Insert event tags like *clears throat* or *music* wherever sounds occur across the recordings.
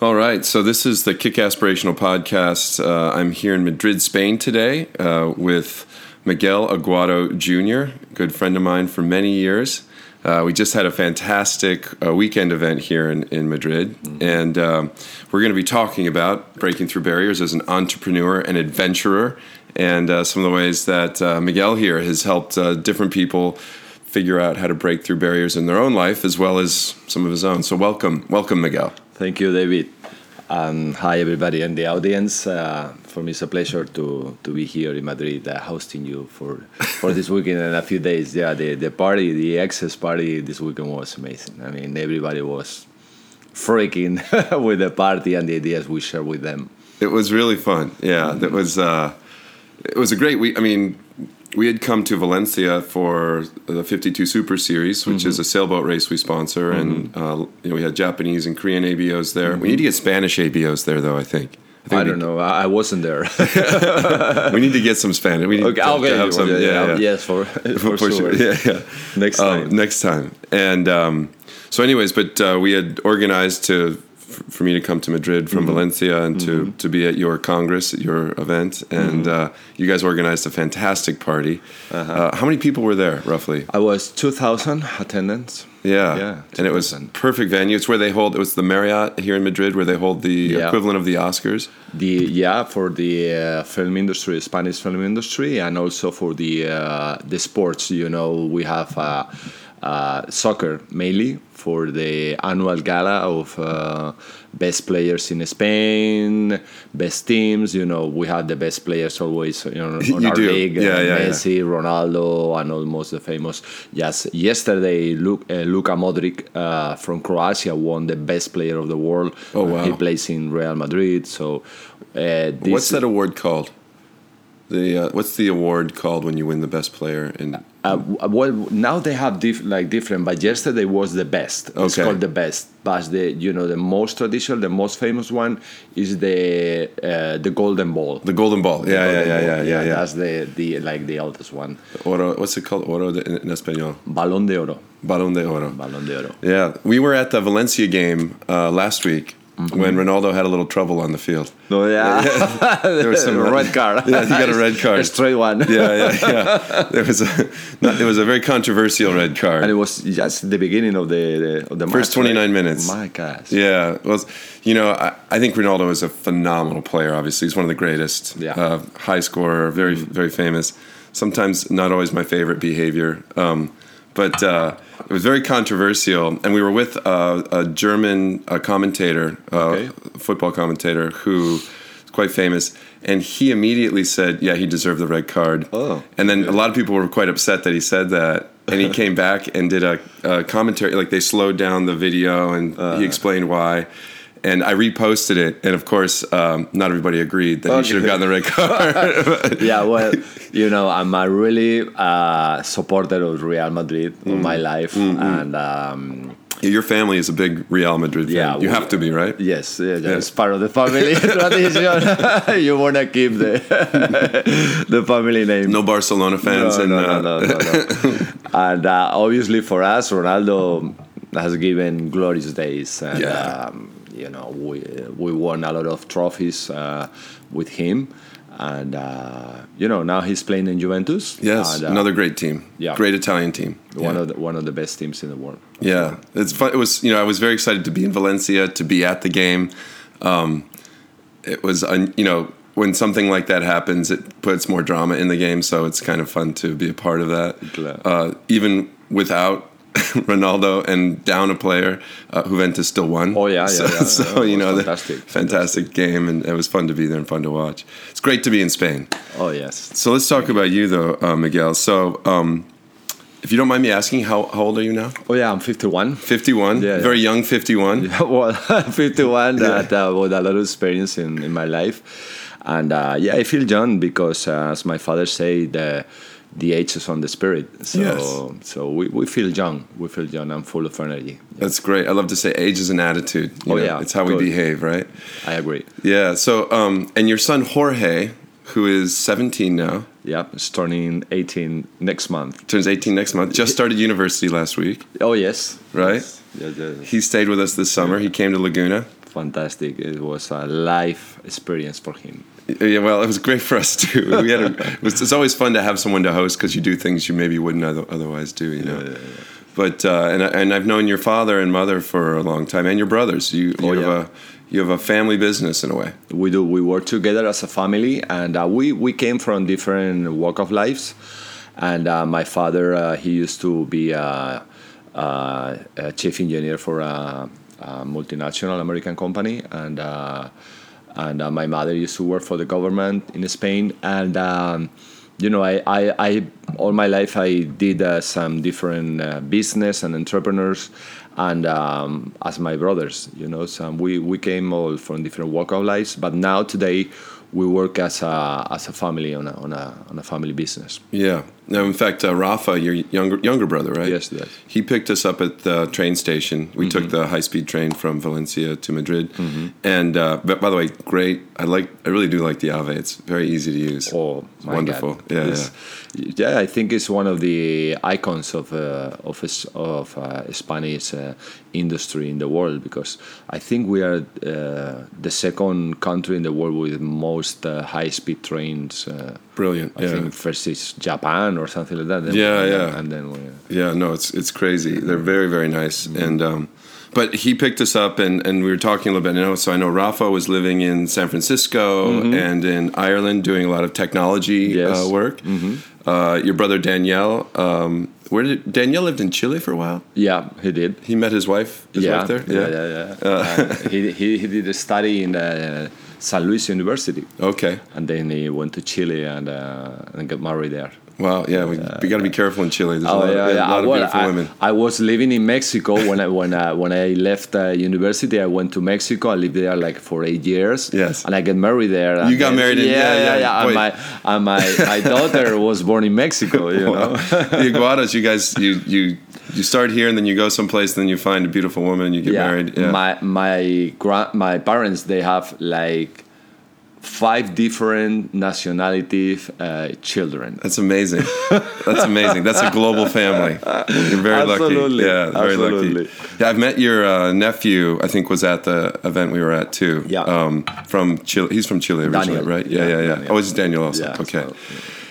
All right, so this is the Kick Aspirational Podcast. Uh, I'm here in Madrid, Spain today uh, with Miguel Aguado Jr., good friend of mine for many years. Uh, we just had a fantastic uh, weekend event here in, in Madrid, mm-hmm. and um, we're going to be talking about breaking through barriers as an entrepreneur and adventurer, and uh, some of the ways that uh, Miguel here has helped different people figure out how to break through barriers in their own life as well as some of his own. So, welcome, welcome, Miguel. Thank you, David. And hi, everybody in the audience. Uh, for me, it's a pleasure to, to be here in Madrid uh, hosting you for, for this weekend and a few days. Yeah, the, the party, the access party this weekend was amazing. I mean, everybody was freaking *laughs* with the party and the ideas we shared with them. It was really fun. Yeah, mm-hmm. it was. Uh, it was a great week. I mean, we had come to Valencia for the 52 Super Series, which mm-hmm. is a sailboat race we sponsor, mm-hmm. and uh, you know, we had Japanese and Korean ABOs there. Mm-hmm. We need to get Spanish ABOs there, though. I think. I, think I don't know. I wasn't there. *laughs* we need to get some Spanish. We need okay, to, okay, to have some. Yeah, yeah, yeah. Yes, for, *laughs* for, for sure. Yeah, yeah. Next um, time. next time. And um, so, anyways, but uh, we had organized to for me to come to Madrid from mm-hmm. Valencia and to, mm-hmm. to be at your Congress, at your event. And mm-hmm. uh, you guys organized a fantastic party. Uh-huh. Uh, how many people were there, roughly? I was 2,000 attendants. Yeah. Yeah. And it was perfect venue. It's where they hold, it was the Marriott here in Madrid where they hold the yeah. equivalent of the Oscars. The Yeah, for the uh, film industry, Spanish film industry, and also for the, uh, the sports. You know, we have uh, soccer mainly for the annual gala of uh, best players in Spain, best teams. You know, we had the best players always you know, *laughs* on you our do. league. Yeah, yeah, Messi, yeah. Ronaldo, and almost the famous. Yes, yesterday, Luke, uh, Luka Modric uh, from Croatia won the best player of the world. Oh wow! he plays in Real Madrid. So, uh, what's that award called? The uh, what's the award called when you win the best player in? Uh, well, now they have diff- like different, but yesterday was the best. Okay. It's called the best. But the you know the most traditional, the most famous one is the uh, the golden ball. The golden ball. Yeah, golden yeah, yeah, yeah, yeah, yeah, That's the the like the oldest one. Oro. What's it called? Oro in, in español. Balón de oro. Balón de oro. Balón de oro. Yeah, we were at the Valencia game uh, last week mm-hmm. when Ronaldo had a little trouble on the field. Oh yeah, *laughs* there was some red card. *laughs* Yeah, he got a red *laughs* card, a straight one. yeah, yeah, yeah. There was a it was a very controversial red card, and it was just the beginning of the, the of the first twenty nine minutes. My gosh. Yeah, well, you know, I, I, think Ronaldo is a phenomenal player. Obviously, he's one of the greatest. Yeah, uh, high scorer, very mm-hmm. very famous. Sometimes not always my favorite behavior. Um, but uh, it was very controversial. And we were with uh, a German uh, commentator, uh, okay. football commentator, who is quite famous. And he immediately said, "Yeah, he deserved the red card." Oh, and then a lot of people were quite upset that he said that. And he *laughs* came back and did a, a commentary, like they slowed down the video, and he uh-huh. explained why and I reposted it, and of course, um, not everybody agreed that okay. he should have gotten the red card. *laughs* *laughs* yeah, well, you know, I'm a really uh, supporter of Real Madrid mm. in my life, mm-hmm. and. Um, your family is a big Real Madrid fan. Yeah, you have to be, right? Yes, yeah, yeah. it's part of the family *laughs* tradition. you want to keep the the family name. No Barcelona fans, no, and no, uh, no, no, no, no. and uh, obviously for us, Ronaldo has given glorious days, and yeah. um, you know, we we won a lot of trophies uh, with him, and uh, you know now he's playing in Juventus. Yes, and, uh, another great team. Yeah, great Italian team. One yeah. of the, one of the best teams in the world. Yeah, it's fun. It was you know I was very excited to be in Valencia to be at the game. Um, it was you know when something like that happens, it puts more drama in the game. So it's kind of fun to be a part of that. Uh, even without *laughs* Ronaldo and down a player, uh, Juventus still won. Oh yeah, yeah, so, yeah. so you know, fantastic, fantastic, game, and it was fun to be there and fun to watch. It's great to be in Spain. Oh yes. So let's talk about you though, uh, Miguel. So. Um, if you don't mind me asking, how, how old are you now? Oh yeah, I'm 51. 51, yeah, very young 51. Yeah, *laughs* well, *laughs* 51 yeah. that uh, with a lot of experience in, in my life, and uh, yeah, I feel young because uh, as my father said, the age is on the spirit. So yes. so we, we feel young. We feel young and full of energy. That's great. I love to say age is an attitude. You oh know, yeah, it's how good. we behave, right? I agree. Yeah. So um, and your son Jorge, who is 17 now. Yeah, is turning 18 next month. Turns 18 next month. Just started university last week. Oh yes. Right. Yes. Yeah, yeah, He stayed with us this summer. He came to Laguna fantastic. It was a life experience for him. Yeah, well, it was great for us too. *laughs* We had a, it was, it's always fun to have someone to host because you do things you maybe wouldn't other, otherwise do. You know. Yeah, yeah, yeah. But uh, and and I've known your father and mother for a long time, and your brothers. You you Oh, have a you have a family business in a way. we do we work together as a family and uh, we we came from different walk of lives and uh, my father uh, he used to be a, a, a chief engineer for a, a multinational american company and uh, and uh, my mother used to work for the government in spain and um, you know, I, I, I all my life I did uh, some different uh, business and entrepreneurs, and um, as my brothers, you know, some we, we came all from different walk of lives, but now today we work as a as a family on a on a on a family business. Yeah. No, in fact, uh, Rafa, your younger younger brother, right? Yes, yes. He picked us up at the train station. We took the high speed train from Valencia to Madrid. And uh, but by the way, great. I like. I really do like the AVE. It's very easy to use. Oh, wonderful. God. Yeah, It's- yeah. I think it's one of the icons of uh, of of uh, Spanish uh, industry in the world because I think we are uh, the second country in the world with most uh, high speed trains. Uh, Brilliant. I yeah. think first is Japan or something like that. then- Yeah, and yeah. Then, and then we, Yeah, no, it's it's crazy. They're very very nice, and um, but he picked us up, and, and we were talking a little bit. You know, so I know Rafa was living in San Francisco and in Ireland doing a lot of technology Yes. uh, work. Uh, your brother Daniel, um, where did Daniel lived in Chile for a while? yeah, he did. He met his wife. His yeah, wife there. yeah, yeah, yeah. And he, he he did a study in uh, San Luis University. Okay. and then he went to Chile and uh, and got married there. Wow. Yeah, we, we got to be careful in Chile. There's a Oh lot, yeah, of, yeah. a lot of beautiful I, women. I was living in Mexico when I when I, when I left uh, university. I went to Mexico. I lived there like for eight years. Yes. and I got married there. You got then- married yeah, yeah, yeah, yeah. yeah. And my and my, my daughter was born in Mexico. You *laughs* know. the Iguadas, you guys, you you you start here and then you go someplace, and then you find a beautiful woman, and you get married. Yeah. My my grand my parents they have like five different nationality uh, children. That's amazing. That's amazing. That's a global family. You're very Absolutely. lucky. Yeah, very Absolutely. lucky. Yeah, I've met your uh, nephew. I think was at the event we were at too. Yeah. Um, from Chile. He's from Chile originally, Daniel. right? Yeah, Yeah, yeah, yeah. Daniel. Oh, it's Daniel also. Yeah, okay. so,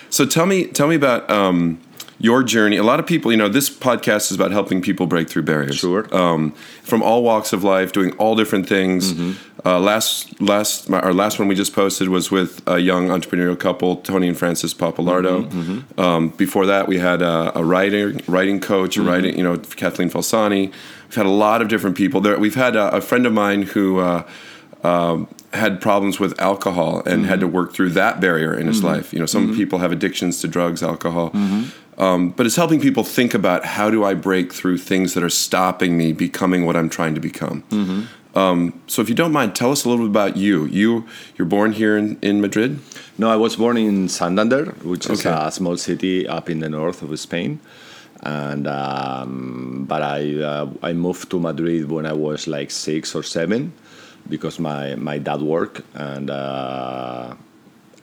So tell me, tell me about um, your journey. A lot of people, you know, this podcast is about helping people break through barriers. Sure. Um, from all walks of life, doing all different things. Mm-hmm. Uh, last, last, my, our last one we just posted was with a young entrepreneurial couple, Tony and Francis Papalardo. Mm-hmm, Um, before that, we had a, a writing, writing coach, a Mm-hmm. writing, you know, Kathleen Falsani. We've had a lot of different people there. We've had a, a friend of mine who. Uh, um, had problems with alcohol and had to work through that barrier in his life. You know, some people have addictions to drugs, alcohol, um, but it's helping people think about how do I break through things that are stopping me becoming what I'm trying to become. Um, so, if you don't mind, tell us a little bit about you. You you're born here in, in Madrid. No, I was born in Santander, which is Okay. a small city up in the north of Spain. And um, but I uh, I moved to Madrid when I was like six or seven, because my, my dad worked and uh,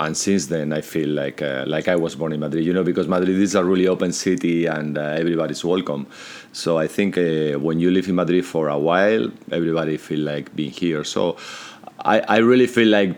and since then I feel like uh, like I was born in Madrid. You know, because Madrid is a really open city and uh, everybody's welcome. So I think uh, when you live in Madrid for a while, everybody feel like being here. So I, I really feel like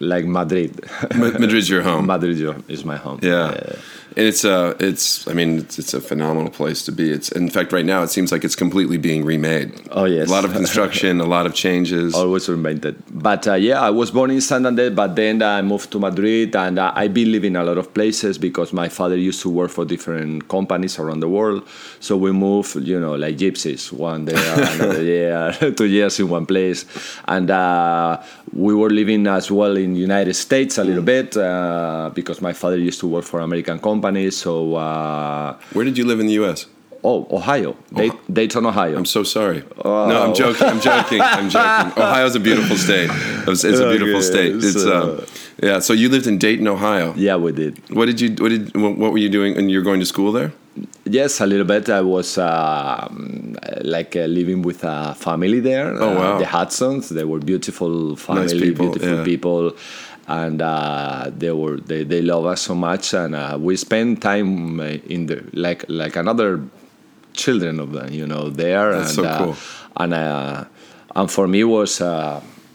like Madrid. Ma- Madrid's your *laughs* home. Madrid is my home. Yeah. And it's a, it's. I mean, it's, it's a phenomenal place to be. It's in fact right now it seems like it's completely being remade. Oh, yes. a lot of construction, a lot of changes. *laughs* always reinvented. But uh, yeah, I was born in Santander, but then I moved to Madrid, and uh, I've been living a lot of places because my father used to work for different companies around the world. So we moved, you know, like gypsies, one day, *laughs* another year, *laughs* two years in one place, and uh, we were living as well in United States a little bit uh, because my father used to work for American companies. So uh, Where did you live in the U.S.? oh, Ohio, Day- Dayton, Ohio. I'm so sorry. No, I'm joking. I'm joking. I'm joking. *laughs* Ohio's a beautiful state. It's, it's a beautiful Okay, state. It's so- um, yeah. So you lived in Dayton, Ohio. yeah, we did. What did you? What did? What were you doing? And you're going to school there? Yes, a little bit. I was um, like uh, living with a family there. Oh, wow. Uh, the Hudsons. They were beautiful family, people, beautiful yeah. people, and uh, they were they, they love us so much, and uh, we spend time uh, in the like like another children of them, you know, there. That's and, so uh, cool. And uh, and for me was.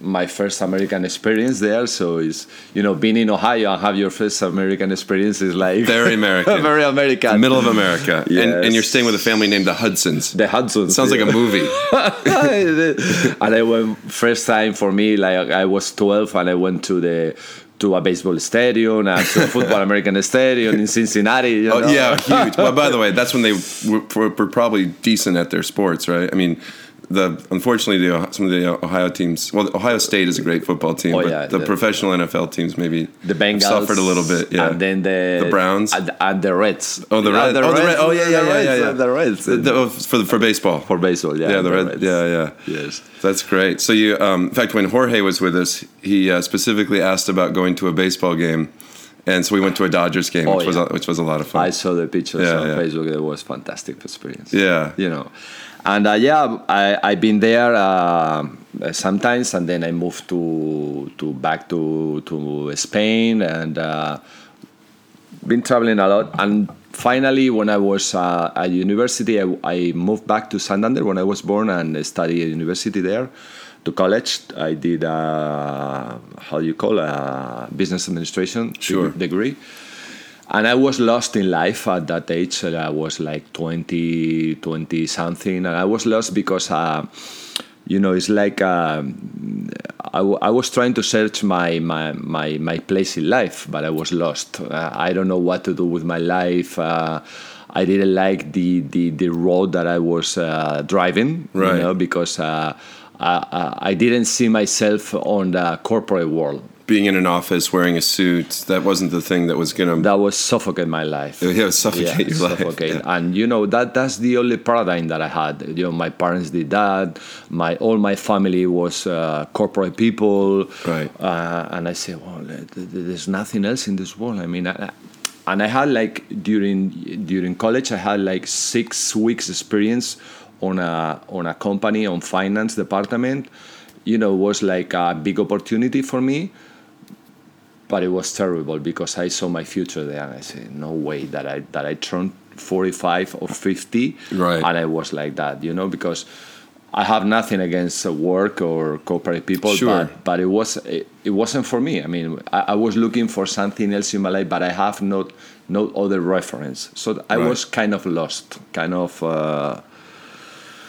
My first American experience there. So it's you know being in Ohio and have your first American experience is like very *laughs* American, very American, middle of America. Yes. And, and, you're staying with a family named the Hudsons. The Hudsons sounds yeah. like a movie. *laughs* and I went first time for me like I was 12 and I went to the to a baseball stadium and to a football *laughs* American stadium in Cincinnati. You oh, know? Oh yeah, huge. well, by the way, that's when they were, were probably decent at their sports, right? I mean the unfortunately the some of the Ohio teams. Well, Ohio State is a great football team, oh, but yeah, the, the, professional NFL teams maybe the Bengals suffered a little bit. Yeah, and then the the Browns and, and the Reds. Oh, the Reds. Oh, the Reds. Oh, yeah, yeah, yeah, yeah, yeah. The Reds. The, the, oh, for for baseball. For baseball, yeah. Yeah, the, the Reds. Yeah, yeah. Yes. That's great. So you, um, in fact, when Jorge was with us, he uh, specifically asked about going to a baseball game. And so we went to a Dodgers game, oh, which yeah. was a, which was a lot of fun. I saw the pictures yeah, on yeah. Facebook. It was fantastic experience. Yeah, you know, and uh, yeah, I I've been there uh, sometimes, and then I moved to to back to to Spain and uh, been traveling a lot. And finally, when I was uh, at university, I, I, moved back to Santander when I was born and studied at university there. To college, I did uh, how do you call a business administration sure. degree and I was lost in life at that age. I was like 20, 20 something, and I was lost because, uh, you know, it's like uh, I, w- I was trying to search my, my, my, my place in life, but I was lost. Uh, I don't know what to do with my life. Uh, I didn't like the, the, the road that I was uh, driving, right. you know, because uh, I, I didn't see myself on the corporate world being in an office wearing a suit that wasn't the thing that was gonna that was suffocate my life. Yeah suffocate yeah, your suffocate. life yeah. and you know that that's the only paradigm that i had. You know my parents did that. My all my family was uh, corporate people. Right. Uh, and i said well there's nothing else in this world. I mean I, and i had like during during college i had like six weeks experience on a on a company on finance department. You know was like a big opportunity for me but it was terrible because I saw my future there and I said, no way that I that I turned 45 or 50 right. and I was like that, you know, because I have nothing against work or corporate people, sure. but, but it was it, it, wasn't for me. I mean, I, I, was looking for something else in my life, but I have not no other reference, so I right. was kind of lost, kind of. Uh,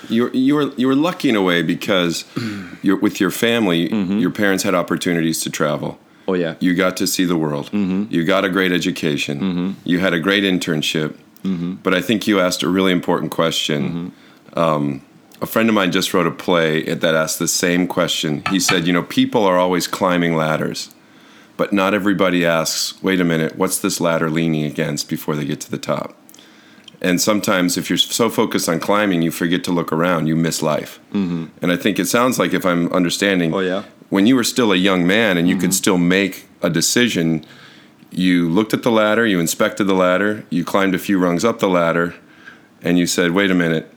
you you were you were lucky in a way because *clears throat* you're with your family. Mm-hmm. Your parents had opportunities to travel. Oh yeah. You got to see the world. Mm-hmm. You got a great education. Mm-hmm. You had a great internship. Mm-hmm. But I think you asked a really important question. Mm-hmm. Um, a friend of mine just wrote a play that asked the same question. He said, "You know, people are always climbing ladders, but not everybody asks, wait a minute, what's this ladder leaning against before they get to the top?" And sometimes, if you're so focused on climbing, you forget to look around. You miss life. Mm-hmm. And I think it sounds like, if I'm understanding, oh yeah, when you were still a young man and you mm-hmm. could still make a decision, you looked at the ladder, you inspected the ladder, you climbed a few rungs up the ladder, and you said, "Wait a minute,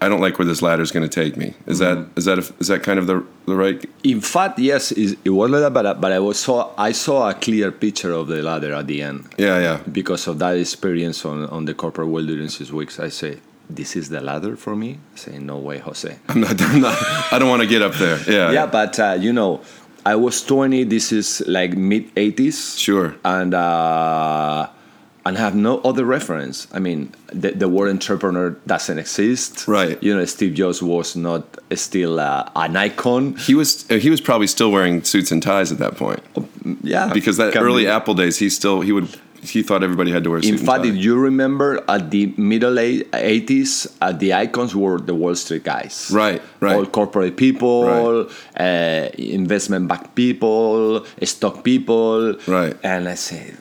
I don't like where this ladder is going to take me." Is mm-hmm. that is that a, is that kind of the the right? In fact, yes, it was like that, but but I was saw I saw a clear picture of the ladder at the end. Yeah, yeah. Because of that experience on on the corporate world during six weeks, I say this is the ladder for me. Say no way, Jose. *laughs* I'm not. I'm not I don't want to get up there. Yeah. Yeah, but uh, you know, I was 20. This is like mid 80s. Sure. And uh, and have no other reference. I mean, the, the word entrepreneur doesn't exist. Right. You know, Steve Jobs was not still uh, an icon. He was. Uh, he was probably still wearing suits and ties at that point. Yeah. Because that early be. Apple days, he still he would he thought everybody had to wear. In fact, if you remember, at the middle eighties, uh, the icons were the Wall Street guys. Right, right. All corporate people, right. uh, investment back people, stock people. Right. And I said,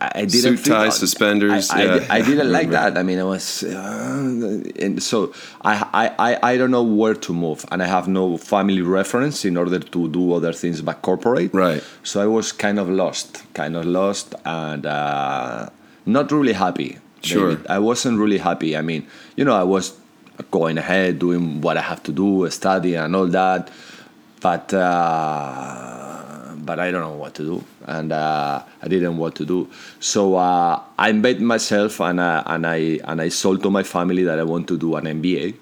I didn't suit tie suspenders. I, yeah. I, I didn't *laughs* like that. I mean, it was, uh, and so I, I I don't know where to move, and I have no family reference in order to do other things but corporate. Right. So I was kind of lost, kind of lost, and uh, not really happy. Sure. I wasn't really happy. I mean, you know, I was going ahead doing what I have to do, study and all that, but. Uh, but I don't know what to do, and uh, I didn't know what to do. So uh, I made myself, and uh, and I and I sold to my family that I want to do an MBA.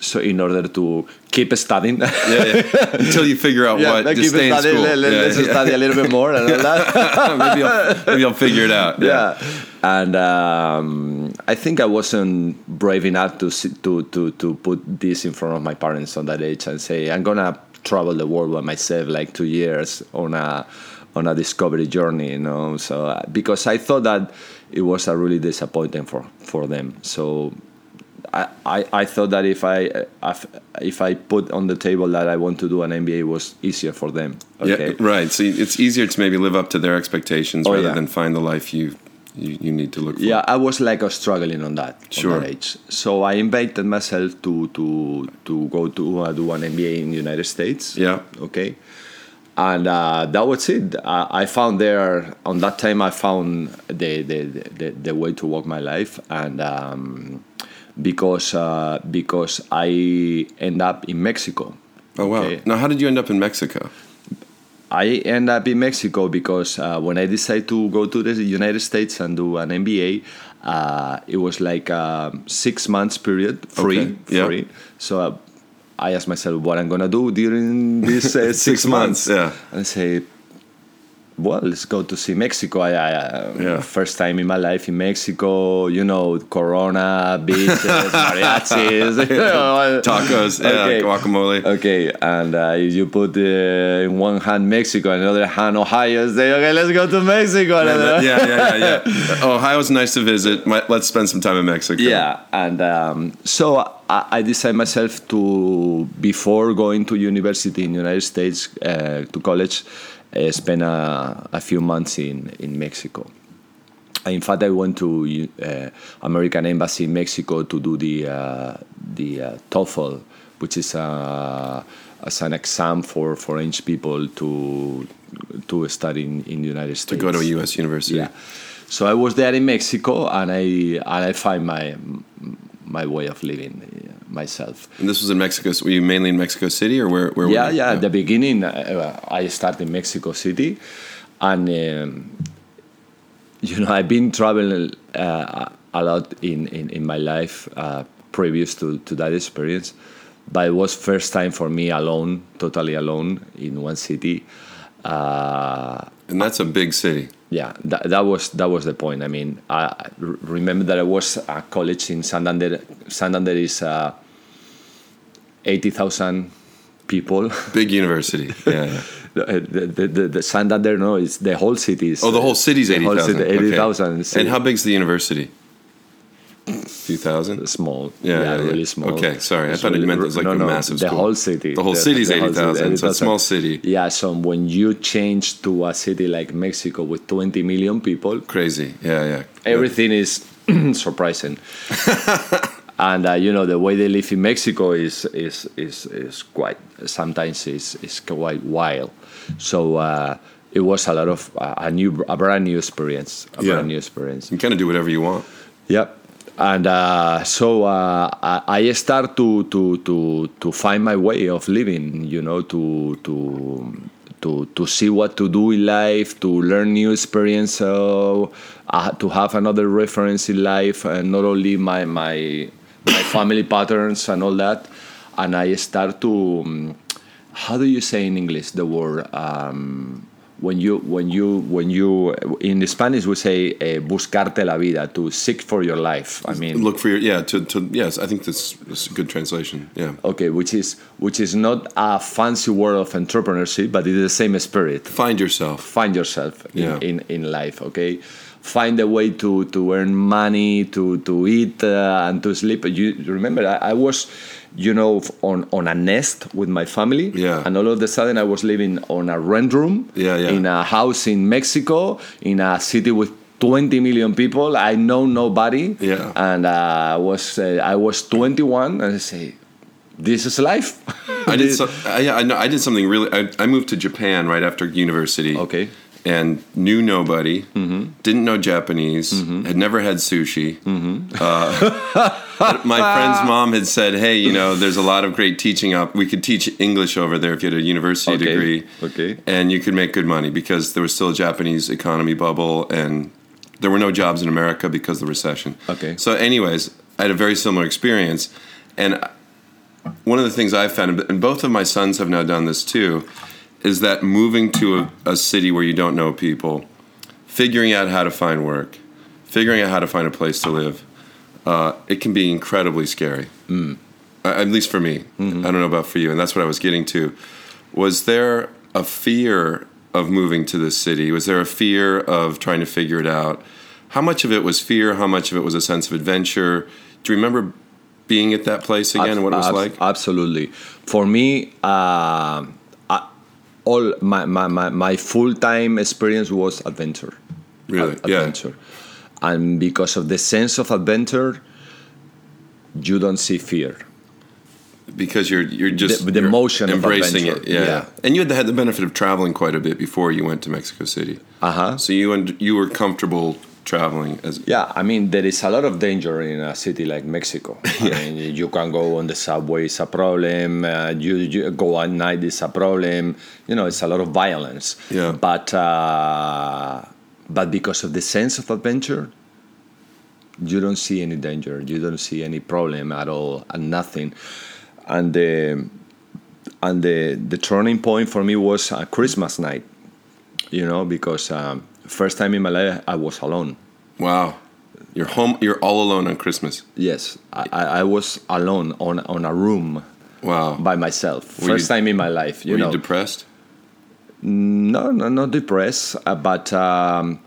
So in order to keep studying, Yeah, yeah. Until you figure out *laughs* what, like, just stay in studying, school. let, let, Yeah, let's yeah. study a little bit more and all that. *laughs* maybe, I'll, maybe I'll figure it out. yeah. And um, I think I wasn't brave enough to, to to to put this in front of my parents on that age and say I'm gonna travel the world by myself like two years on a on a discovery journey, you know. So uh, because I thought that it was a really disappointing for for them. So. I, I, I thought that if I if I put on the table that I want to do an MBA it was easier for them. Okay. Yeah, right. So it's easier to maybe live up to their expectations Oh, rather yeah. than find the life you, you, you need to look for. Yeah, I was like uh, struggling on that, Sure. on that age. So I invited myself to to to go to uh, do an MBA in the United States. Yeah. Okay. And uh, that was it. I, I found there on that time. I found the the, the, the way to walk my life, and um, because uh, because I end up in Mexico. Oh, wow. Okay. Now, how did you end up in Mexico? I end up in Mexico because uh, when I decided to go to the United States and do an MBA, uh, it was like a six months period free, Okay, yeah. free. So uh, I asked myself what I'm gonna do during this uh, *laughs* six, months, months. yeah. and I say, well, let's go to see Mexico. I, I uh, Yeah. first time in my life in Mexico. You know, Corona, beaches, *laughs* mariachis, you *laughs* know, Tacos, yeah, guacamole. Okay, and uh, if you put uh, in one hand Mexico and another hand Ohio, say, okay, let's go to Mexico. Yeah, then- yeah, yeah, yeah. *laughs* Ohio's nice to visit. Might- Let's spend some time in Mexico. Yeah, and um, so I, I decided myself to, before going to university in the United States, uh, to college, uh, spend a, a few months in, in Mexico. In fact, I went to uh, American Embassy in Mexico to do the uh, the uh, TOEFL, which is uh, as an exam for foreign people to to study in, in the United States. To go to a U.S. university. Yeah. So I was there in Mexico, and I and I find my my way of living uh, myself. And this was in Mexico. So were you mainly in Mexico City, or where? where Yeah, were you? yeah. At the beginning, uh, I started in Mexico City, and um, you know I've been traveling uh, a lot in, in, in my life uh, previous to, to that experience, but it was first time for me alone, totally alone in one city. Uh, And that's a big city. Yeah, that, that was that was the point. I mean, i remember that I was at college in Santander. Santander is uh, eighty thousand people. Big university. *laughs* Yeah. yeah. the, the, the, the Santander, no, it's the whole city. Is, Oh, the whole city's the eighty whole thousand. city, eighty thousand. And how big's the university? A few thousand. small? Yeah, yeah, yeah. really small. Okay, sorry. I It's thought it meant it was like no, a no, massive The school. whole city. The whole city is 80,000, city, so a small city. Yeah, so when you change to a city like Mexico with 20 million people, Crazy. Yeah, yeah. everything is *clears throat* surprising. *laughs* and uh, you know the way they live in Mexico is is is, is quite sometimes is is quite wild. So uh, it was a lot of uh, a new a brand new experience, a Yeah. brand new experience. You kind of do whatever you want. Yep. And uh, so uh, I start to, to, to, to find my way of living, you know, to, to, to, to see what to do in life, to learn new experience, uh, uh, to have another reference in life, and not only my, my, my family patterns and all that. And I start to, um, how do you say in English the word? Um, when you when you when you in Spanish we say eh, buscarte la vida to seek for your life. I mean, Look for your yeah. To, to yes, I think this is a good translation. Yeah. okay, which is which is not a fancy word of entrepreneurship, but it is the same spirit. Find yourself. Find yourself in, Yeah. in, in life. Okay, find a way to to earn money, to to eat uh, and to sleep. You you remember I, I was. You know, on, on a nest with my family, Yeah. and all of a sudden I was living on a rent room, Yeah, yeah. in a house in Mexico, in a city with 20 million people. I know nobody. Yeah. And uh, I was uh, I was 21 and I say, this is life. I did. *laughs* So, I, I know. I did something really. I, I moved to Japan right after university. Okay. And knew nobody. Mm-hmm. Didn't know Japanese. Mm-hmm. Had never had sushi. Mm-hmm. Uh, *laughs* my friend's *laughs* mom had said, "Hey, you know, there's a lot of great teaching up. We could teach English over there if you had a university Okay, degree. okay. And you could make good money because there was still a Japanese economy bubble and." There were no jobs in America because of the recession. Okay. So, anyways, I had a very similar experience, and one of the things I've found, and both of my sons have now done this too, is that moving to a, a city where you don't know people, figuring out how to find work, figuring out how to find a place to live, uh, it can be incredibly scary. Mm. Uh, at least for me. Mm-hmm. I don't know about for you, and that's what I was getting to. Was there a fear of moving to this city? Was there a fear of trying to figure it out? How much of it was fear? How much of it was a sense of adventure? Do you remember being at that place again and what it was Abs- like? Absolutely. For me, uh, all my, my, my, my full time experience was adventure. Really? Ad- adventure. And because of the sense of adventure, you don't see fear. because you're you're just The- the you're motion of embracing it. Yeah. yeah. and you had had the benefit of traveling quite a bit before you went to Mexico City. Uh huh. So you and you were comfortable traveling as Yeah, I mean there is a lot of danger in a city like Mexico. I mean, you can go on the subway, it's a problem. Uh, you, you go at night, it's a problem. You know, it's a lot of violence. Yeah. But uh, but because of the sense of adventure, you don't see any danger. You don't see any problem at all, and nothing. And the and the the turning point for me was a Christmas night. You know, because um, first time in my life I was alone. wow. You're home. You're all alone on Christmas. Yes, I, I I was alone on on a room Wow. by myself. Were First you- time in my life, you were know. you depressed? no, no, not depressed, uh, but um,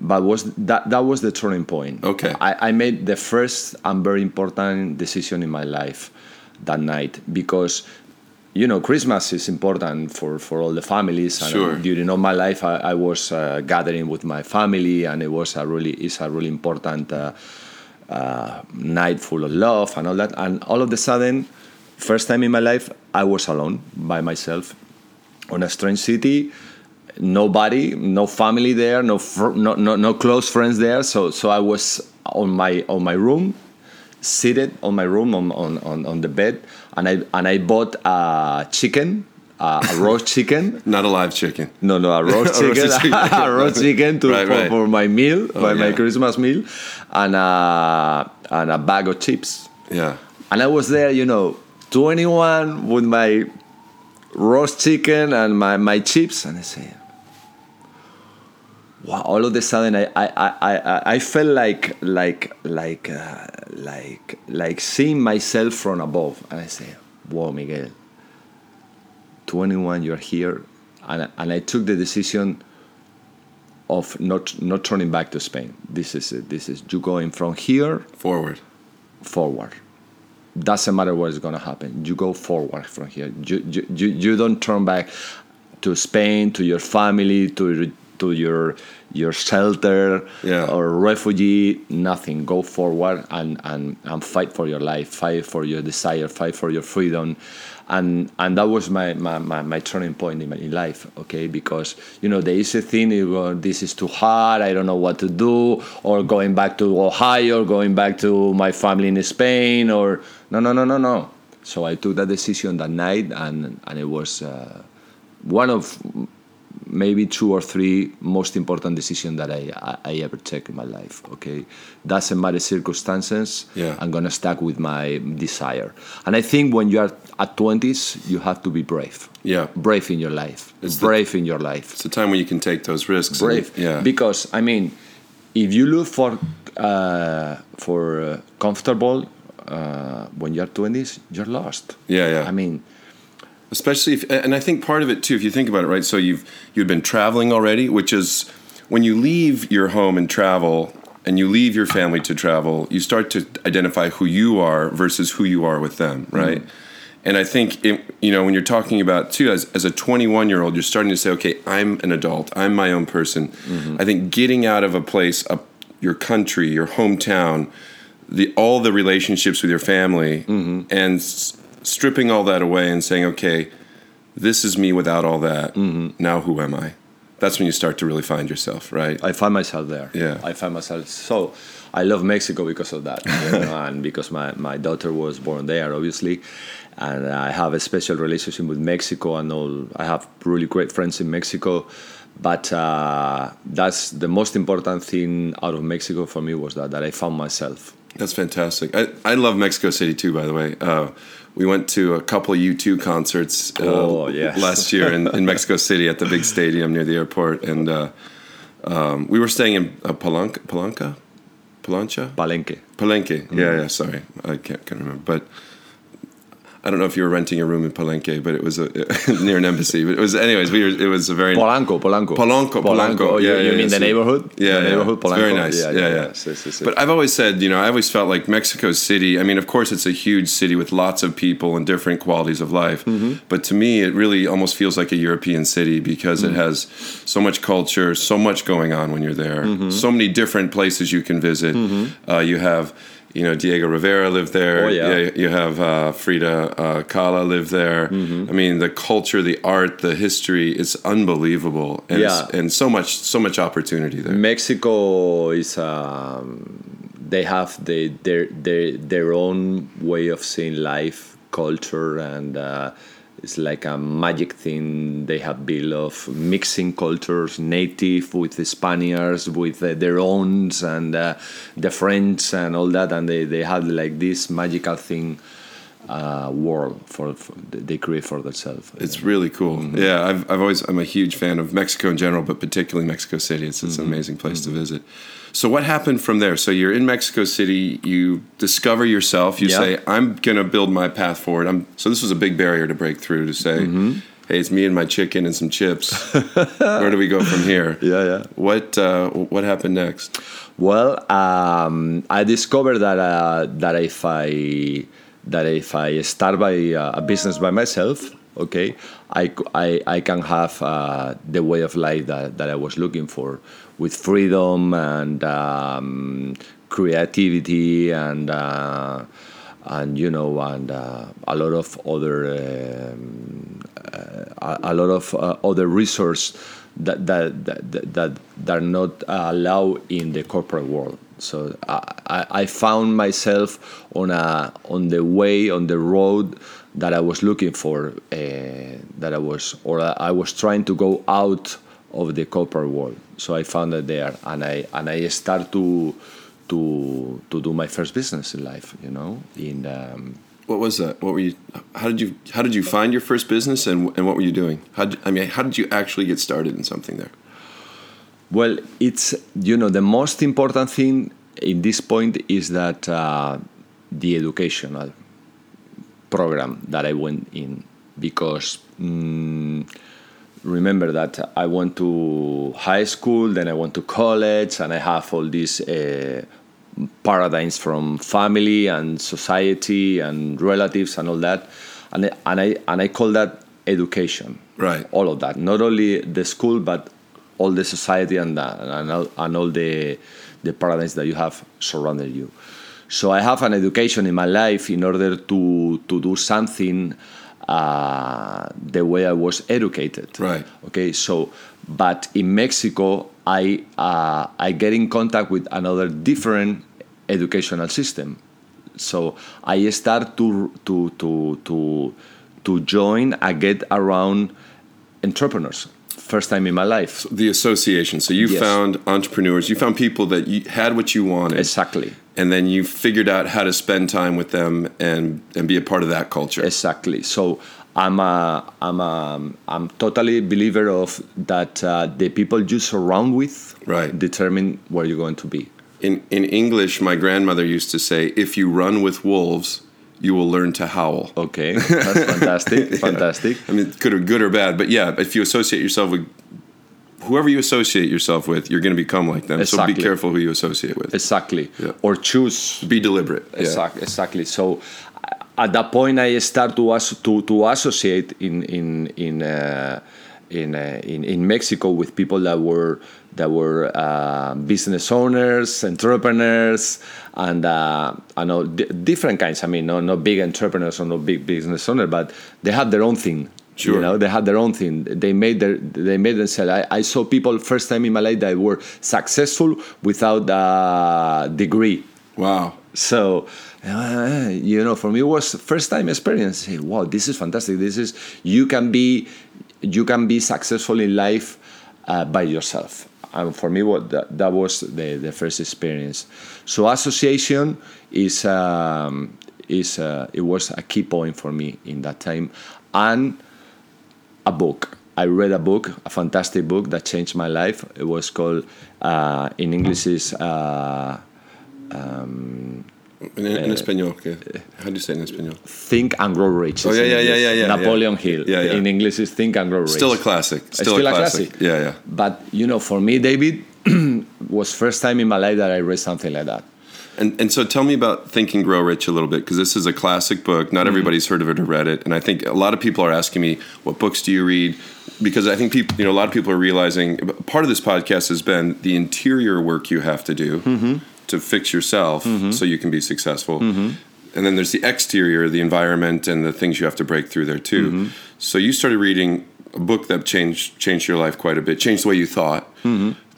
but was that that was the turning point. Okay. I, I made the first and very important decision in my life that night because you know Christmas is important for, for all the families. And Sure. during all my life I, I was uh, gathering with my family and it was a really it's a really important uh, uh, night full of love and all that. And all of a sudden first time in my life I was alone by myself on a strange city. Nobody no family there no fr- no, no no close friends there. So so I was on my on my room seated on my room on on, on, on the bed and I and I bought a chicken uh, a roast *laughs* chicken Not a live chicken. no, no, a roast *laughs* A roast chicken, *laughs* a roast chicken to, Right, for, right. for my meal, Oh, for my. Christmas meal, and a, and a bag of chips. Yeah. And I was there, you know, 21 with my roast chicken and my, my chips, and I say, wow! All of a sudden, I I, I, I, I felt like like like uh, like like seeing myself from above, and I say, wow, Miguel. 21 you're here and, and i took the decision of not not turning back to spain this is it this is you going from here Forward. forward doesn't matter what is going to happen you go forward from here you, you, you, you don't turn back to spain to your family to to your your shelter Yeah. or refugee nothing. Go forward and, and and fight for your life fight for your desire fight for your freedom. And and that was my my, my, my turning point in, my, in life okay? Because you know the easy thing is well, this is too hard i don't know what to do or going back to ohio going back to my family in spain or no no no no no. So i took that decision that night and and it was uh, one of maybe two or three most important decisions that I, I, I ever take in my life. Okay, doesn't matter circumstances. Yeah. I'm gonna stuck with my desire. And I think when you are at twenties, you have to be brave. Yeah. Brave in your life. It's the- brave in your life. It's a time when you can take those risks. and- Brave. yeah. Because I mean, if you look for uh, for uh, comfortable uh, when you're twenties, you're lost. Yeah, yeah. I mean, especially if and i think part of it too if you think about it right so you've you've been traveling already which is when you leave your home and travel and you leave your family to travel you start to identify who you are versus who you are with them mm-hmm. right? And i think it, you know when you're talking about too as, as a 21 year old you're starting to say okay i'm an adult. I'm my own person. Mm-hmm. I think getting out of a place a, your country your hometown the all the relationships with your family mm-hmm. and s- stripping all that away and saying okay this is me without all that now who am i that's when you start to really find yourself right I find myself there. Yeah. I find myself. So, I love Mexico because of that, you know, *laughs* and because my, my daughter was born there, obviously, and I have a special relationship with Mexico, and all. I have really great friends in Mexico, but uh, that's the most important thing out of Mexico for me was that that I found myself. That's fantastic. I, I love Mexico City too, by the way. Uh, we went to a couple U2 concerts uh, Oh, yes. last year in, in Mexico City at the big stadium near the airport. And uh, um, we were staying in uh, Palanca, Palanca? Palancha? Palenque. Palenque. Yeah, yeah, sorry. I can't, can't remember. But I don't know if you were renting a room in Palenque, but it was a, *laughs* near an embassy. But it was, anyways, we were, it was a very. Polanco, Polanco. Polanco, Polanco. Oh, you, Yeah, you yeah, mean yeah. the neighborhood? Yeah, the yeah. neighborhood It's very nice. Yeah, yeah. Yes, yes, yes. But I've always said, you know, I always felt like Mexico City. I mean, of course, it's a huge city with lots of people and different qualities of life. Mm-hmm. But to me, it really almost feels like a European city because Mm-hmm. it has so much culture, so much going on when you're there, Mm-hmm. so many different places you can visit. Uh, you have. You know, Diego Rivera lived there. Oh, yeah. You have uh, Frida uh, Kahlo lived there. Mm-hmm. I mean, the culture, the art, the history is unbelievable, and, Yeah. and so much, so much opportunity there. Mexico is um, they have the, their their their own way of seeing life, culture, and uh, it's like a magic thing they have built of mixing cultures, native with the Spaniards, with uh, their owns and uh, the French and all that, and they, they have like this magical thing. Uh, world for, for they create for themselves. It's really cool. Mm-hmm. Yeah, I've, I've always I'm a huge fan of Mexico in general, but particularly Mexico City. It's, Mm-hmm. it's an amazing place to visit. So what happened from there? So you're in Mexico City. You discover yourself. You Yeah. say, "I'm gonna build my path forward." I'm so this was a big barrier to break through. To say, Mm-hmm. "Hey, it's me and my chicken and some chips. *laughs* Where do we go from here?" Yeah, yeah. What uh, what happened next? Well, um, I discovered that uh, that if I that if I start by uh, a business by myself, okay, I I can have uh, the way of life that, that I was looking for, with freedom and um, creativity and uh, and you know and uh, a lot of other um, uh, a, lot of uh, other resource that that, that that that are not allowed in the corporate world. So I, I I found myself on a on the way on the road that I was looking for. Uh, that I was or I was trying to go out of the corporate world. So I found it there, and I and I start to to to do my first business in life. You know, in um, What was that? What were you? How did you? How did you find your first business, and and what were you doing? How did, I mean, how did you actually get started in something there? Well, it's you know the most important thing in this point is that uh, the educational program that I went in because mm, remember that I went to high school, then I went to college, and I have all these uh, paradigms from family and society and relatives and all that, and I, and I and I call that education. Right. All of that, not only the school, but all the society and the, and all, and all the the paradigms that you have surrounded you. So I have an education in my life in order to to do something uh, the way I was educated. Right. Okay. So, but in Mexico, I uh, I get in contact with another different educational system. So I start to to to to to join. I get around entrepreneurs. First time in my life. The association. So you Yes. found entrepreneurs. You found people that you had what you wanted, Exactly. and then you figured out how to spend time with them and and be a part of that culture. Exactly. So I'm a, I'm a, I'm totally believer of that uh, the people you surround with Right. determine where you're going to be. In in English, my grandmother used to say, "If you run with wolves, you will learn to howl." Okay, that's fantastic. *laughs* Fantastic. I mean, good or good or bad, but yeah, if you associate yourself with whoever you associate yourself with, you're going to become like them. So be careful who you associate with. Exactly. Yeah. Or choose be deliberate. Yeah. Exactly. Exactly. So at that point, I start to to to associate in in in uh, in, uh, in in Mexico with people that were that were uh, business owners, entrepreneurs, and uh, I know d- different kinds. I mean, no no big entrepreneurs or no big business owner, but they had their own thing Sure. You know, they had their own thing. They made their they made themselves. I, I saw people first time in my life that were successful without a degree. Wow. So, uh, you know, for me, it was first time experience. Say, wow, this is fantastic. This is you can be, you can be successful in life uh, by yourself. And for me, what that, that was the, the first experience. So, association is um, is uh, it was a key point for me in that time, and a book. I read a book, a fantastic book that changed my life. It was called uh, in English is. Uh, In, in eh, español, ¿qué? how do you say it in español? Think and Grow Rich. Oh, yeah, yeah, yeah, yeah, yeah, Napoleon yeah. Hill. Yeah, yeah. In English is Think and Grow Rich. Still a classic. Still, Still a classic. classic. Yeah, yeah. But you know, for me, David *clears throat* was first time in my life that I read something like that. And and so tell me about Think and Grow Rich a little bit because this is a classic book. Not mm-hmm. everybody's heard of it or read it, and I think a lot of people are asking me, "What books do you read?" Because I think people, you know, a lot of people are realizing part of this podcast has been the interior work you have to do mm-hmm. To fix yourself so you can be successful, and then there's the exterior, the environment, and the things you have to break through there too. So you started reading a book that changed changed your life quite a bit, changed the way you thought.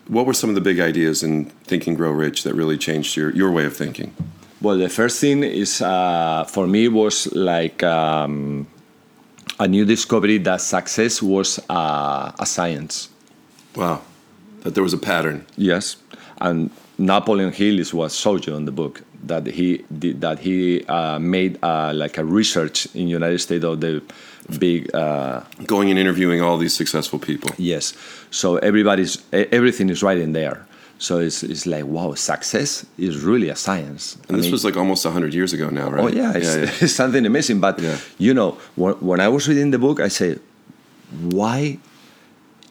What were some of the big ideas in Think and Grow Rich that really changed your, your way of thinking? Well, the first thing is uh, for me was like um, a new discovery that success was uh, a science. Wow. That there was a pattern. Yes, and Napoleon Hill is showed you in the book that he did, that he uh, made uh, like a research in United States of the big uh, Going and interviewing all these successful people. yes. So everybody's everything is right in there. So it's, it's like wow, success is really a science. And I this mean- was like almost 100 years ago now, right? Oh yeah, it's, yeah, *laughs* it's something amazing. But Yeah. you know, when, when I was reading the book, I said, why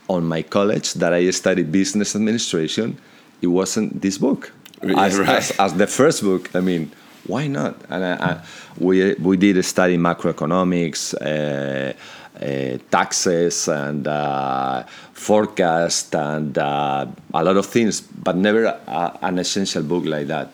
on my college that I studied business administration, it wasn't this book as, right. as, as the first book. I mean, why not? And I, I, we we did a study macroeconomics. Uh, uh, taxes and uh, forecast and uh, a lot of things, but never a, an essential book like that.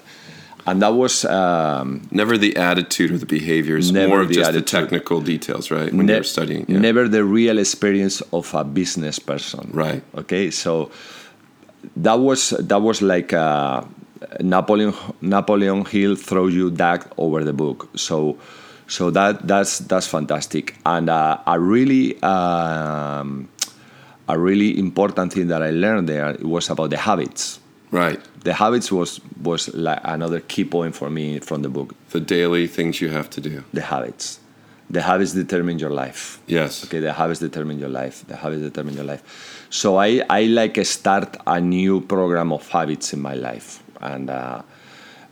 And that was um, Never the attitude or the behaviors, more of the just attitude. the technical details, right? When ne- you're studying. yeah. never the real experience of a business person Right. okay so that was that was like uh, napoleon napoleon hill throw you that over the book. So so that that's that's fantastic. And uh, a really um, a really important thing that i learned there it was about the habits. Right. the habits was was like another key point for me from the book. The daily things you have to do. the habits the habits determine your life Yes. Okay, the habits determine your life. The habits determine your life. So I, I like start a new program of habits in my life and uh,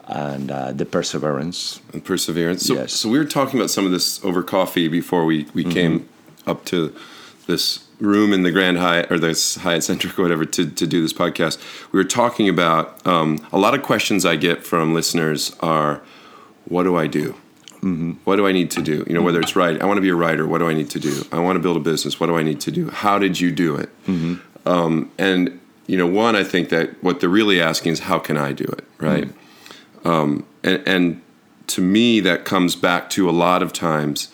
and uh, the perseverance. and perseverance. So, Yes. so we were talking about some of this over coffee before we, we came up to this room in the Grand Hyatt or this Hyatt Centric or whatever to, to do this podcast. We were talking about um, a lot of questions I get from listeners are, what do I do? What do I need to do? You know, whether it's right, I want to be a writer. What do I need to do? I want to build a business. What do I need to do? How did you do it? Um, and you know, one, I think that what they're really asking is, how can I do it? Right. Um, and, and to me, that comes back to a lot of times.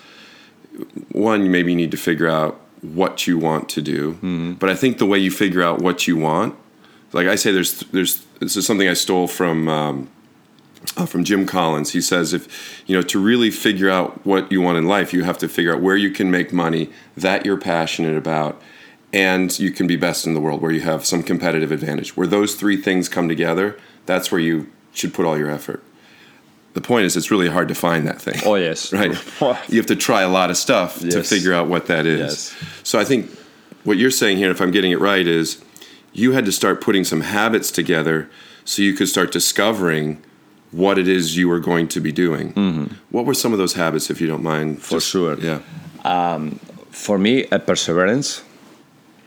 One, maybe you need to figure out what you want to do, but I think the way you figure out what you want, like I say, there's there's this is something I stole from. Um, uh, from Jim Collins. He says if you know to really figure out what you want in life, you have to figure out where you can make money that you're passionate about, and you can be best in the world, where you have some competitive advantage. Where those three things come together, that's where you should put all your effort. The point is, it's really hard to find that thing. Oh yes, Right. *laughs* You have to try a lot of stuff to figure out what that is. Yes. So I think what you're saying here, if I'm getting it right, is you had to start putting some habits together so you could start discovering what it is you were going to be doing. What were some of those habits, if you don't mind? Mm-hmm. For sure. Yeah. For me, a perseverance,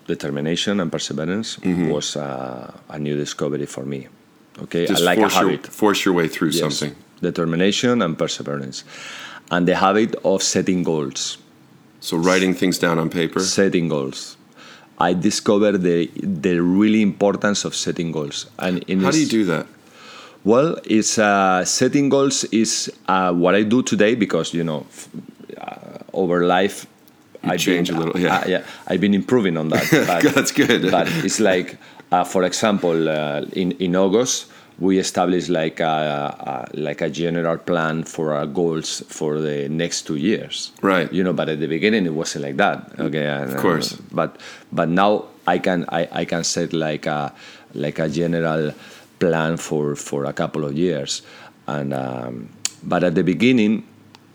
determination, and perseverance was uh, a new discovery for me. Okay, Just I like a force, your, habit. force your way through Yes. something. Determination and perseverance, and the habit of setting goals. So writing things down on paper. setting goals. I discovered the the really importance of setting goals. And in How do you do that? Well, it's uh, setting goals is uh, what I do today because you know f- uh, over life You I've change been, a little, yeah. uh, yeah. I've been improving on that. *laughs* But, That's good. but it's like, uh, for example, uh, in in August we established like a, a like a general plan for our goals for the next two years. Right. You know, but at the beginning it wasn't like that. Okay. Of course. uh, but but now I can I, I can set like a like a general plan for for a couple of years, and um, but at the beginning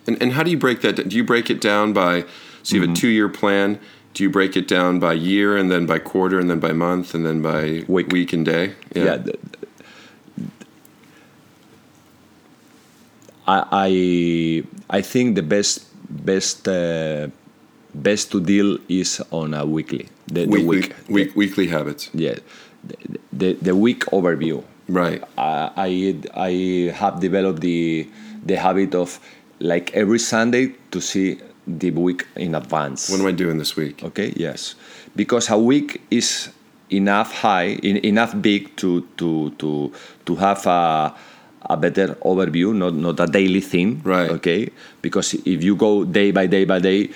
And, and how do you break that? Do you break it down by? So you have a Mm-hmm. two-year plan. Do you break it down by year, and then by quarter, and then by month, and then by Week. week and day? yeah, th- I, I I think the best best uh, best to deal is on a weekly the, the week week, weekly habits. yeah the, the the week overview Right. I I I have developed the the habit of like every Sunday to see the week in advance. What am I doing this week? Okay, yes, because a week is enough high, in, enough big to to to to have a a better overview, not not a daily thing. Right. Okay, because if you go day by day by day,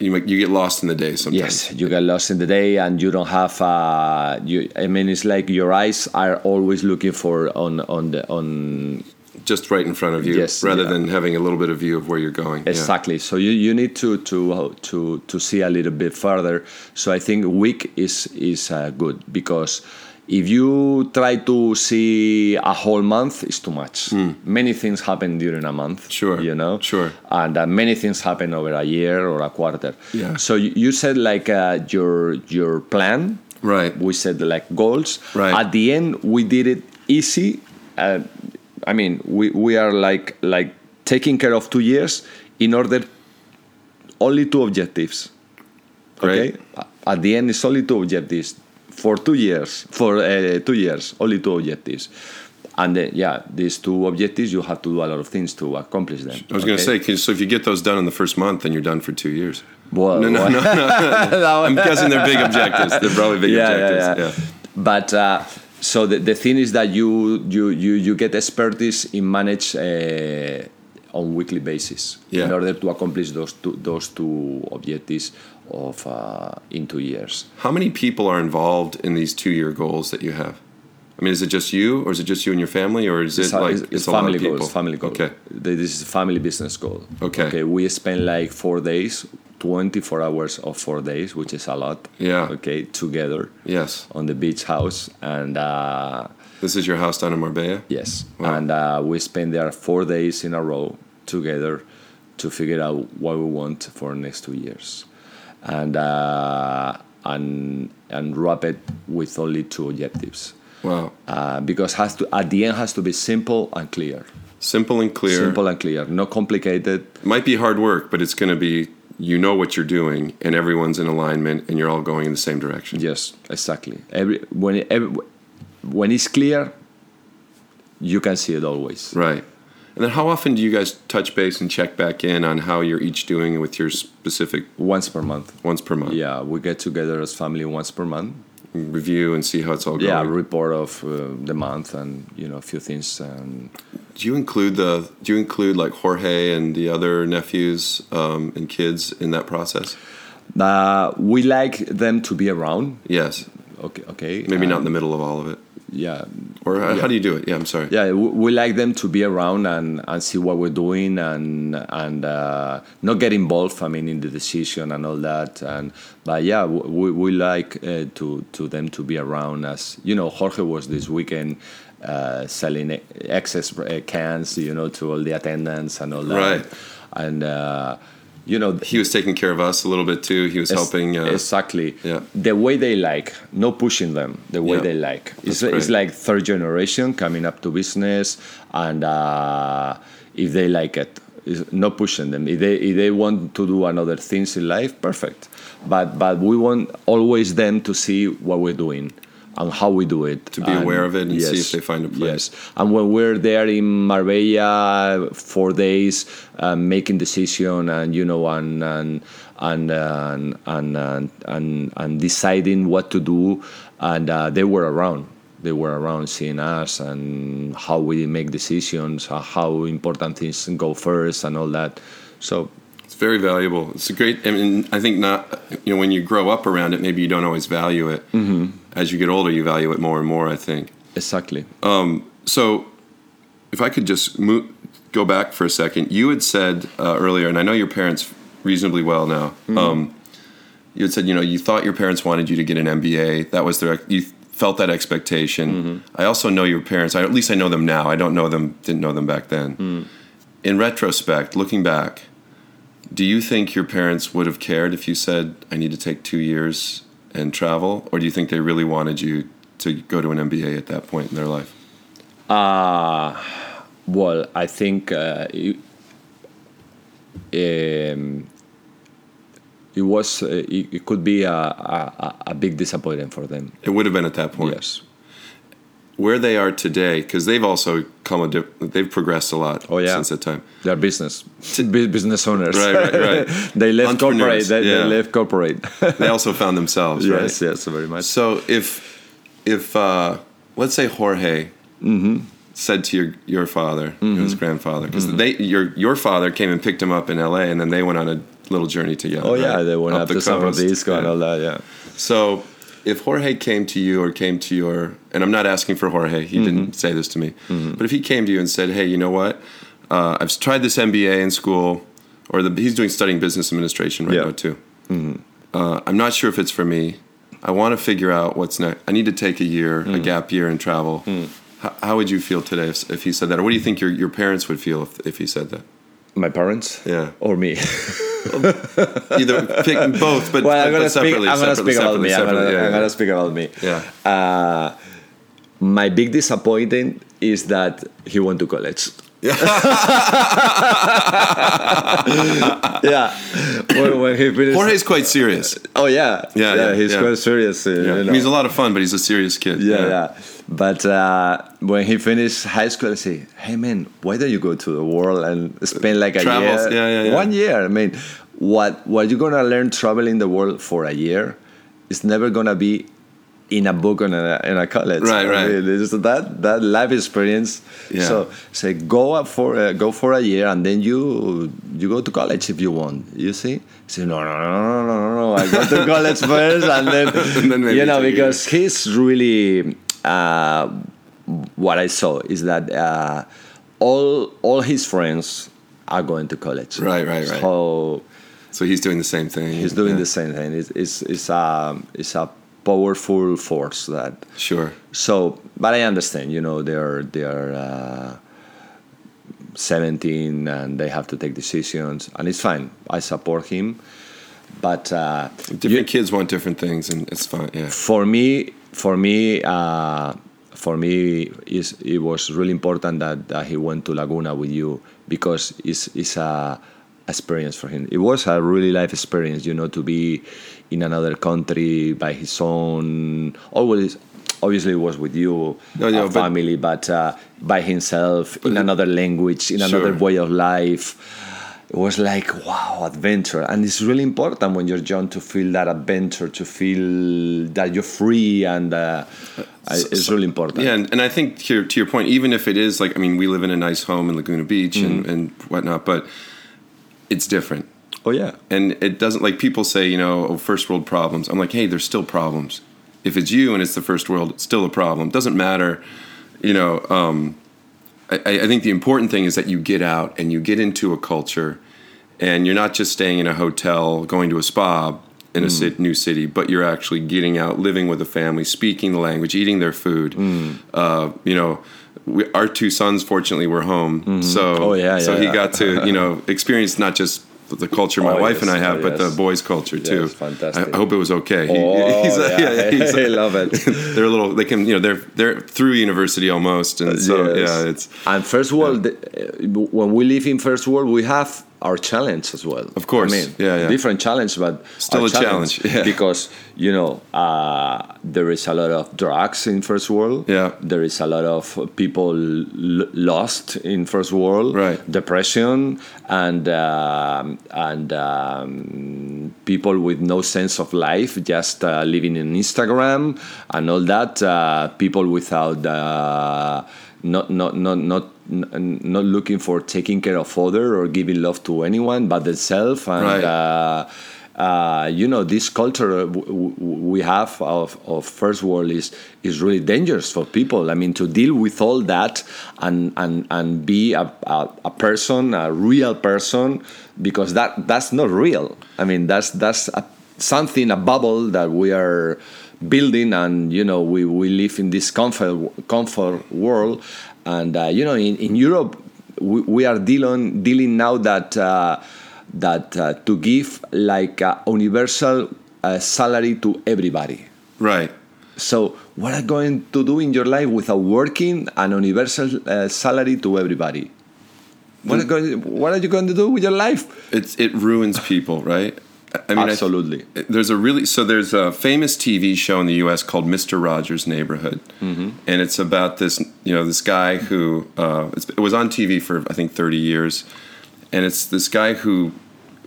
You you get lost in the day sometimes. yes, you get lost in the day, and you don't have. Uh, you, I mean, it's like your eyes are always looking for on on the on Just right in front of you, Yes, rather yeah. than having a little bit of view of where you're going. Yeah. Exactly. So you, you need to to to to see a little bit further. So I think week is is uh, good because if you try to see a whole month, it's too much. Many things happen during a month. Sure, You know. sure. And uh, many things happen over a year or a quarter. Yeah. So you, you said like uh, your your plan. Right. We said like goals. Right. At the end, we did it easy. Uh, I mean, we, we are like like taking care of two years in order only two objectives. Okay. At the end, it's only two objectives for two years. For uh, two years, only two objectives. And then, yeah, these two objectives, you have to do a lot of things to accomplish them. I was going to say, so if you get those done in the first month, then you're done for two years. well, No, no, no, no. *laughs* I'm guessing they're big objectives. They're probably big yeah, yeah, objectives. yeah. But uh, so the, the thing is that you you you, you get expertise in manage uh, on weekly basis in order to accomplish those two those two objectives of uh, in two years. How many people are involved in these two-year goals that you have? I mean, is it just you, or is it just you and your family, or is it It's, a- like it's, it's a lot of family people? goals. Family goal. Okay. This is a family business goal. Okay. Okay. We spend like four days, twenty four hours of four days, which is a lot. Yeah. Okay, together Yes. on the beach house and. Uh, This is your house down in Marbella. Yes, Wow. and uh, we spend there four days in a row together to figure out what we want for the next two years, and uh, and and wrap it with only two objectives. Wow. Uh, because has to at the end has to be simple and clear. Simple and clear. Simple and clear, not complicated. Might be hard work, but it's going to be. You know what you're doing, and everyone's in alignment, and you're all going in the same direction. Yes, exactly. Every when every, when it's clear, you can see it always. Right. And then, how often do you guys touch base and check back in on how you're each doing with your specific Once per month. once per month? Yeah, we get together as family once per month. Review and see how it's all going. yeah report of uh, the month and you know a few things and Do you include the? Do you include like Jorge and the other nephews um, and kids in that process? uh, we like them to be around Yes. okay okay Maybe not in um, the middle of all of it. Yeah Or how, yeah. do you do it? Yeah, I'm sorry. yeah we, we like them to be around and, and see what we're doing and and uh, not get involved i mean in the decision and all that and but yeah we, we like uh, to to them to be around us you know jorge was this weekend uh, selling excess uh, cans you know to all the attendants and all that Right. and uh, you know He was taking care of us a little bit too. He was helping. Uh, exactly. yeah. The way they like, no pushing them. The way Yeah. they like. It's, it's like third generation coming up to business, and uh, if they like it, it's no pushing them. If they if they want to do another things in life, perfect. But but we want always them to see what we're doing. And how we do it. To be aware of it and see if they find a place. Yes, and when we're there in Marbella four days, uh, making decision and you know and and and and and, and, and, and deciding what to do, and uh, they were around. They were around seeing us and how we make decisions, uh, how important things go first, and all that. So very valuable. It's a great. I mean, I think not. You know, when you grow up around it, maybe you don't always value it. Mm-hmm. As you get older, you value it more and more. I think. Exactly. So, if I could just move, go back for a second, you had said uh, earlier, and I know your parents reasonably well now. Um, you had said, you know, you thought your parents wanted you to get an MBA. That was their. You felt that expectation. I also know your parents. I, at least I know them now. I don't know them. Didn't know them back then. In retrospect, looking back, do you think your parents would have cared if you said, "I need to take two years and travel," or do you think they really wanted you to go to an MBA at that point in their life? Uh, well, I think uh, it, um, it was uh, it, it could be a, a, a big disappointment for them. It would have been at that point. Yes. Where they are today, because they've also come a dip, they've progressed a lot Oh, yeah. since that time. They're business Bu- business owners. Right, right, right. *laughs* they left corporate. They, yeah. they left corporate. They also found themselves, *laughs* right? yes, yes, very much. So if if uh, let's say Jorge Mm-hmm. said to your your father, his grandfather, because they your your father came and picked him up in L.A. and then they went on a little journey together. Oh yeah, right? they went up, to San coast. Francisco and all that. Yeah. So if Jorge came to you or came to your, and I'm not asking for Jorge, he Mm-hmm. didn't say this to me, but if he came to you and said, hey, you know what, uh, I've tried this MBA in school, or the, he's doing studying business administration right Yeah. Mm-hmm. now too. Uh, I'm not sure if it's for me. I want to figure out what's next. I need to take a year, Mm. a gap year, and travel. How, how would you feel today if, if he said that, or what do you think your, your parents would feel if, if he said that? My parents. Yeah. Or me. Either pick both, but, well, I'm gonna speak. separately. I'm gonna separately, speak about me. I'm gonna, yeah, I'm yeah. gonna speak about me. Yeah. Uh, my big disappointment is that he went to college. *laughs* yeah. When, when he finished. Jorge's quite serious. oh yeah. Yeah, yeah, he's yeah. quite serious. uh, Yeah. you know. he's a lot of fun, but he's a serious kid. yeah, yeah. But uh, when he finished high school, I say, "Hey man, why don't you go to the world and spend like a Travels, year, yeah, yeah, yeah. one year? I mean, what what you're gonna learn traveling the world for a year is never gonna be in a book in a, in a college. Right, I right. mean, it's that that life experience. Yeah. So say go up for uh, go for a year and then you you go to college if you want. You see? Say no no no no no no no. I go to *laughs* college first and then, *laughs* And then you know because he's really uh, what I saw is that uh, all all his friends are going to college. Right, right, right. So So he's doing the same thing. he's doing Yeah. the same thing. It's it's it's a it's a powerful force that. Sure. So, but I understand. You know, they're they're uh, 17 and they have to take decisions, and it's fine. I support him, but uh, Different kids want different things, and it's fine. Yeah. for me, for me, uh, for me, is it was really important that, that he went to Laguna with you because it's it's a experience for him. It was a really life experience, you know, to be in another country by his own. Always, obviously, it was with you, No, no, a but- family, but, uh, by himself in another language, in another way of life it was like wow adventure and it's really important when you're young to feel that adventure to feel that you're free and uh, I- it's really important Yeah, and, and I think to your, to your point, even if it is like, I mean, we live in a nice home in Laguna Beach Mm-hmm. and whatnot, but it's different. Oh yeah And it doesn't, like people say, you know, oh, first world problems. I'm like, hey, there's still problems. If it's you and it's the first world, it's still a problem. Doesn't matter, you know. Um, I, I think the important thing is that you get out and you get into a culture and you're not just staying in a hotel, going to a spa in a cit, new city, but you're actually getting out, living with a family, speaking the language, eating their food. Uh, you know, we, our two sons, fortunately, were home, so Oh, yeah, so yeah, he yeah. got to you *laughs* know experience not just the culture my Oh, wife and I have, oh, but the boys' culture too. Yes, fantastic. I, hope it was okay. He- Oh, he's yeah. *laughs* *laughs* he's a- I love it. *laughs* they're a little. They can you know they're they're through university almost, and so Yes. yeah, it's and first world uh, when we live in first world we have our challenge as well Of course. i mean Yeah, yeah. different challenge but Still a challenge, yeah. because you know uh, there is a lot of drugs in first world Yeah. there is a lot of people l- lost in first world Right. depression and um, and um, people with no sense of life just uh, living in instagram and all that uh, people without uh, not not not not not looking for taking care of other or giving love to anyone but themselves and Right. uh, uh, you know this culture we have of, of first world is is really dangerous for people. I mean to deal with all that and and and be a, a, a person a real person because that that's not real. I mean that's that's a, something a bubble that we are building and you know we, we live in this comfort comfort world and uh, you know in, in europe we, we are dealing dealing now that uh, that uh, to give like a universal uh, salary to everybody Right. so what are you going to do in your life without working an universal uh, salary to everybody what are, going, what are you going to do with your life It's it ruins people, right? I mean, I- Absolutely. there's a really so there's a famous TV show in the U.S. called Mister Rogers' Neighborhood, Mm-hmm. and it's about this you know this guy who uh, it's, it was on TV for I think 30 years, and it's this guy who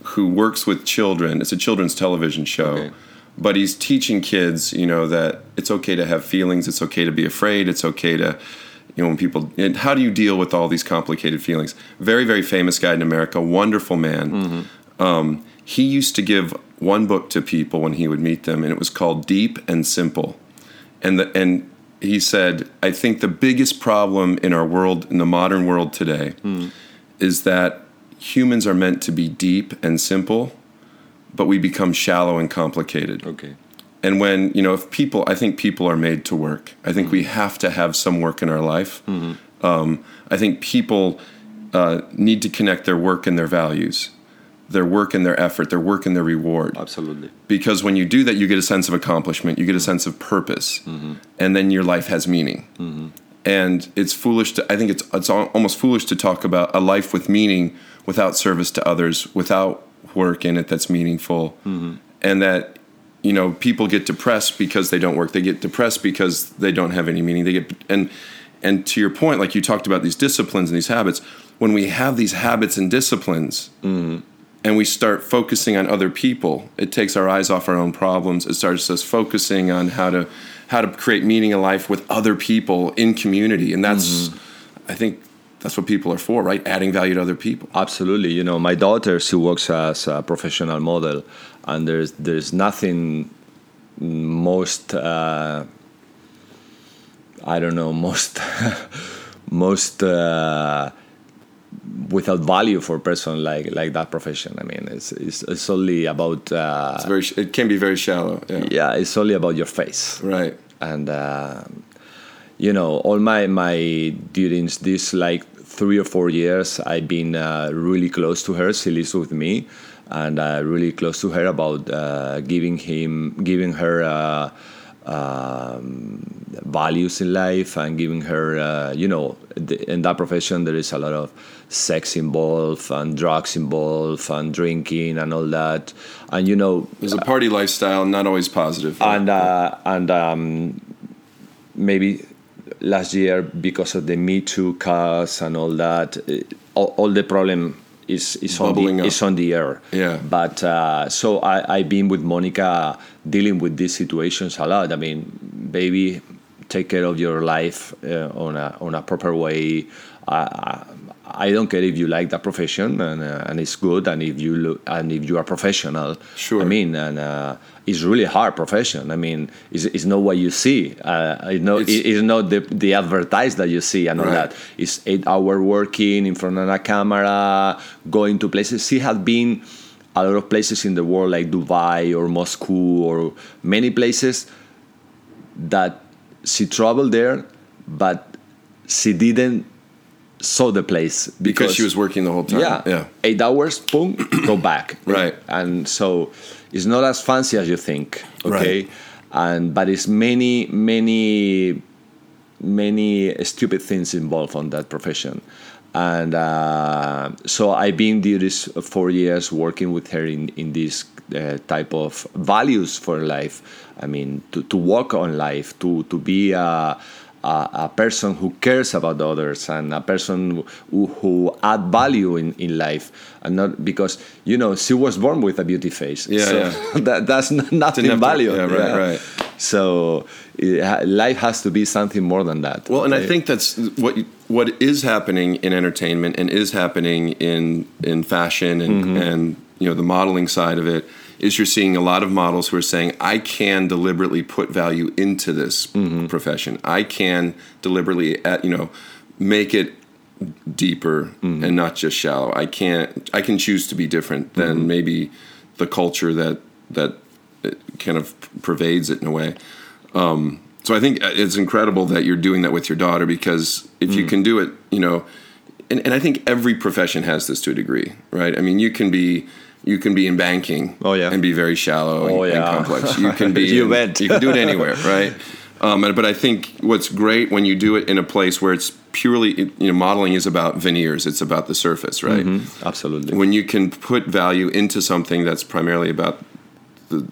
who works with children. It's a children's television show. Okay. But he's teaching kids, you know, that it's okay to have feelings. It's okay to be afraid. It's okay to, you know, when people. And how do you deal with all these complicated feelings? Very, very famous guy in America. Wonderful man um, he used to give one book to people when he would meet them, and it was called Deep and Simple. And the, and he said, I think the biggest problem in our world, in the modern world today, is that humans are meant to be deep and simple, but we become shallow and complicated. okay And when, you know, if people, I think people are made to work. I think we have to have some work in our life. Um, I think people uh, need to connect their work and their values, their work and their effort, their work and their reward. absolutely Because when you do that, you get a sense of accomplishment, you get a mm-hmm. sense of purpose, mm-hmm. and then your life has meaning. Mm-hmm. And it's foolish to, I think it's, it's almost foolish to talk about a life with meaning without service to others, without work in it that's meaningful. And that, you know, people get depressed because they don't work. They get depressed because they don't have any meaning. They get, and, and to your point, like you talked about these disciplines and these habits, when we have these habits and disciplines, and we start focusing on other people, it takes our eyes off our own problems. It starts us focusing on how to how to create meaning in life with other people in community, and that's I think that's what people are for, right? Adding value to other people. Absolutely. You know, my daughter, she works as a professional model, and there's there's nothing most uh, I don't know most *laughs* most uh, without value for a person like like that profession. I mean, it's it's, it's only about uh, It's very, it can be very shallow. Yeah. yeah, it's only about your face Right. and uh, you know all my my during this like three or four years i've been uh, really close to her she lives with me and uh, really close to her about uh, giving him giving her uh, um, values in life and giving her uh, you know the, in that profession there is a lot of sex involved and drugs involved and drinking and all that and you know There's a party lifestyle, not always positive. and uh, and um, maybe last year because of the Me Too cause and all that, all, all the problem is is on the up. is on the air. Yeah. But uh, so I I've been with Monica dealing with these situations a lot. I mean, baby, take care of your life uh, on a on a proper way. I, I don't care if you like that profession and, uh, and it's good and if you look and if you are professional. Sure. I mean, and uh, it's really hard profession. I mean, it's, it's not what you see. Uh, it's not, It's- it's not the, the advertise that you see and all Right. that. It's eight hour working in front of a camera, going to places. She had been a lot of places in the world like Dubai or Moscow or many places that she traveled there, but she didn't saw the place because she was working the whole time. yeah, Yeah. eight hours, boom, *clears throat* go back. Right. And so it's not as fancy as you think. Okay. Right. And but it's many, many, many stupid things involved on that profession. And uh, so I've been there this four years working with her in, in this uh, type of values for life. I mean, to, to walk on life, to, to be a, a, a person who cares about others and a person who, who add value in, in life and not because you know she was born with a beauty face Yeah, so yeah. *laughs* that, that's nothing Didn't have to- value yeah, right, right. so it, life has to be something more than that. Well, and I think that's what what is happening in entertainment and is happening in in fashion and Mm-hmm. and you know the modeling side of it is you're seeing a lot of models who are saying I can deliberately put value into this Mm-hmm. profession. I can deliberately at you know make it deeper Mm-hmm. and not just shallow. I can't I can choose to be different than Mm-hmm. maybe the culture that that it kind of pervades it in a way. Um, so I think it's incredible that you're doing that with your daughter because if Mm. you can do it, you know, and, and I think every profession has this to a degree, right? I mean, you can be you can be in banking, Oh, yeah. and be very shallow and, Oh, and yeah. complex. *laughs* You can be, You in- you can do it anywhere, right? Um, but I think what's great when you do it in a place where it's purely, you know, modeling is about veneers. It's about the surface, right? absolutely. When you can put value into something that's primarily about the,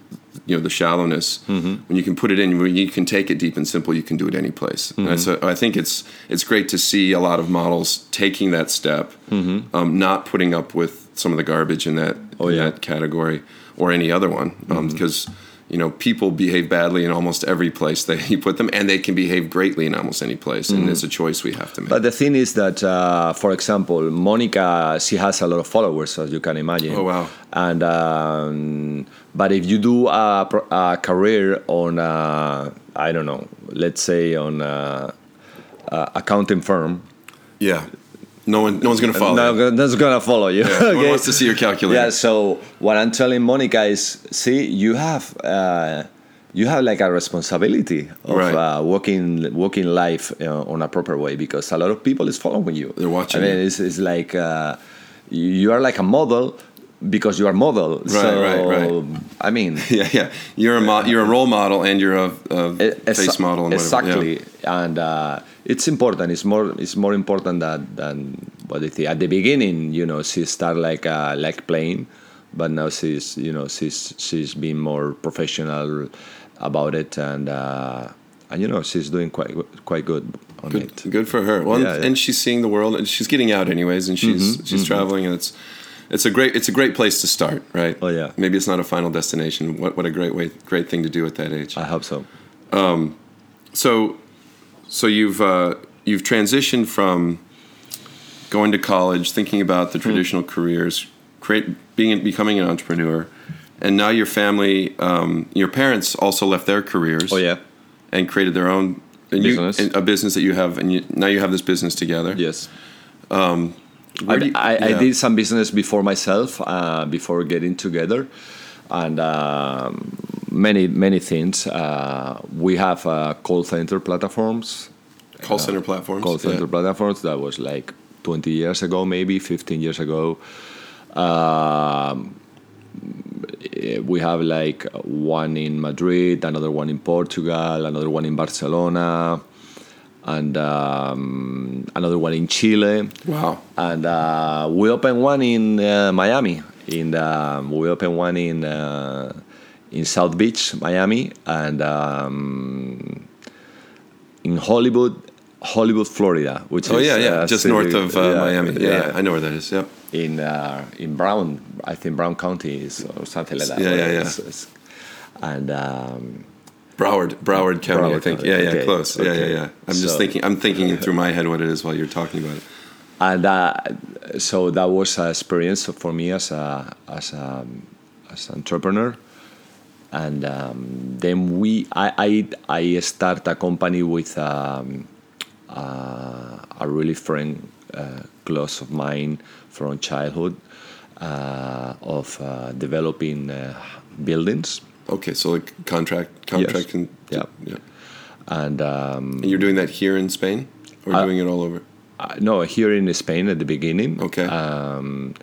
you know, the shallowness. When you can put it in, when you can take it deep and simple, you can do it any place. And so I think it's it's great to see a lot of models taking that step, um, not putting up with some of the garbage in that Oh, yeah. category or any other one, because. you know, people behave badly in almost every place that *laughs* you put them, and they can behave greatly in almost any place. And it's a choice we have to make. But the thing is that, uh, for example, Monica, she has a lot of followers, as you can imagine. Oh, wow. And um, but if you do a, a career on, uh, I don't know, let's say on uh, a accounting firm, yeah, no one, no one's going to follow. no, you. that's gonna follow you. Yeah, no one wants to see your calculator. Yeah. So what I'm telling Monica is, see, you have. Uh, you have like a responsibility of Right. uh, walking walking life uh, on a proper way because a lot of people is following you. They're watching I mean, it's, it's like uh, you are like a model because you are model. Right, so, right, right. I mean, *laughs* Yeah, yeah. You're a mo- you're a role model, and you're a, face exa- model. And exactly, Yeah. and uh, it's important. It's more it's more important that than what they think. At the beginning, you know, she started like uh, like playing, but now she's you know she's she's been more professional about it, and uh, and you know she's doing quite quite good on Good, it. good for her. Well, Yeah, yeah. and she's seeing the world, and she's getting out anyways, and she's Mm-hmm, she's traveling, and it's it's a great it's a great place to start, right? Oh, yeah. Maybe it's not a final destination. What what a great way, great thing to do at that age. I hope so. So, so you've uh, you've transitioned from going to college, thinking about Hmm. the traditional careers, create being becoming an entrepreneur, and now your family, um, your parents also left their careers. Oh yeah. and created their own you- Business. and a business that you have, and you, now you have this business together. Yes. Where I, you- I, I did some business before myself, uh, before getting together, and um, many many things. Uh, we have uh, call center platforms, call center platforms. call center Yeah. platforms. That was like 20 years ago, maybe 15 years ago. Um, we have like one in Madrid, another one in Portugal, another one in Barcelona, and um, another one in Chile Wow. and uh, we opened one in uh, Miami. In the, we opened one in uh, in South Beach, Miami, and um, in Hollywood, Hollywood, Florida, which Oh is yeah, yeah, uh, just city- north of uh, yeah, Miami. Yeah, yeah, I know where that is. Yep. in uh, in Brown, I think Brown County is or something like that. Yeah, yeah, yeah. It's- it's- and um, Broward, Broward County, I think. County, Yeah, yeah, okay, close. Yeah, yeah, yeah. I'm just thinking. I'm thinking through my head what it is while you're talking about it. and uh, so that was an experience for me as a as a as an entrepreneur and um, then we I, I I start a company with um, uh, a really friend uh, close of mine from childhood uh, of uh, developing uh, buildings Okay, so like contract, contract, and Yeah. yeah. and um, And you're doing that here in Spain, or Uh, doing it all over? Uh, no, here in Spain at the beginning. Okay. Um,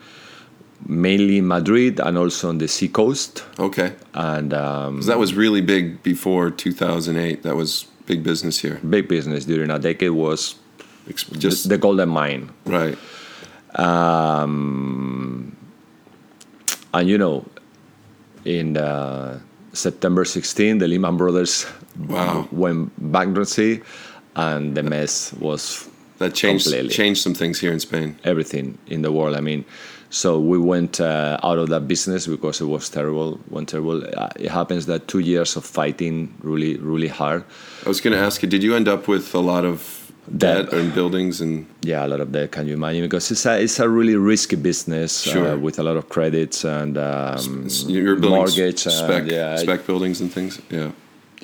mainly Madrid and also on the sea coast. Okay, And um, that was really big before 2008. That was big business here. big business during a decade was Ex- just Just the golden mine. right. Um, and you know, in uh, September 16, the Lehman Brothers Wow. went bankruptcy, and the mess was That changed Completely. changed some things here in Spain. everything in the world. I mean, So we went uh, out of that business because it was terrible. Went terrible. Uh, it happens that two years of fighting really, really hard. I was going to ask you, did you end up with a lot of debt, Debt. and buildings and Yeah, a lot of that. Can you imagine? Because it's a it's a really risky business Sure. uh, with a lot of credits and um, building mortgage. spec, and, yeah, spec buildings and things? Yeah.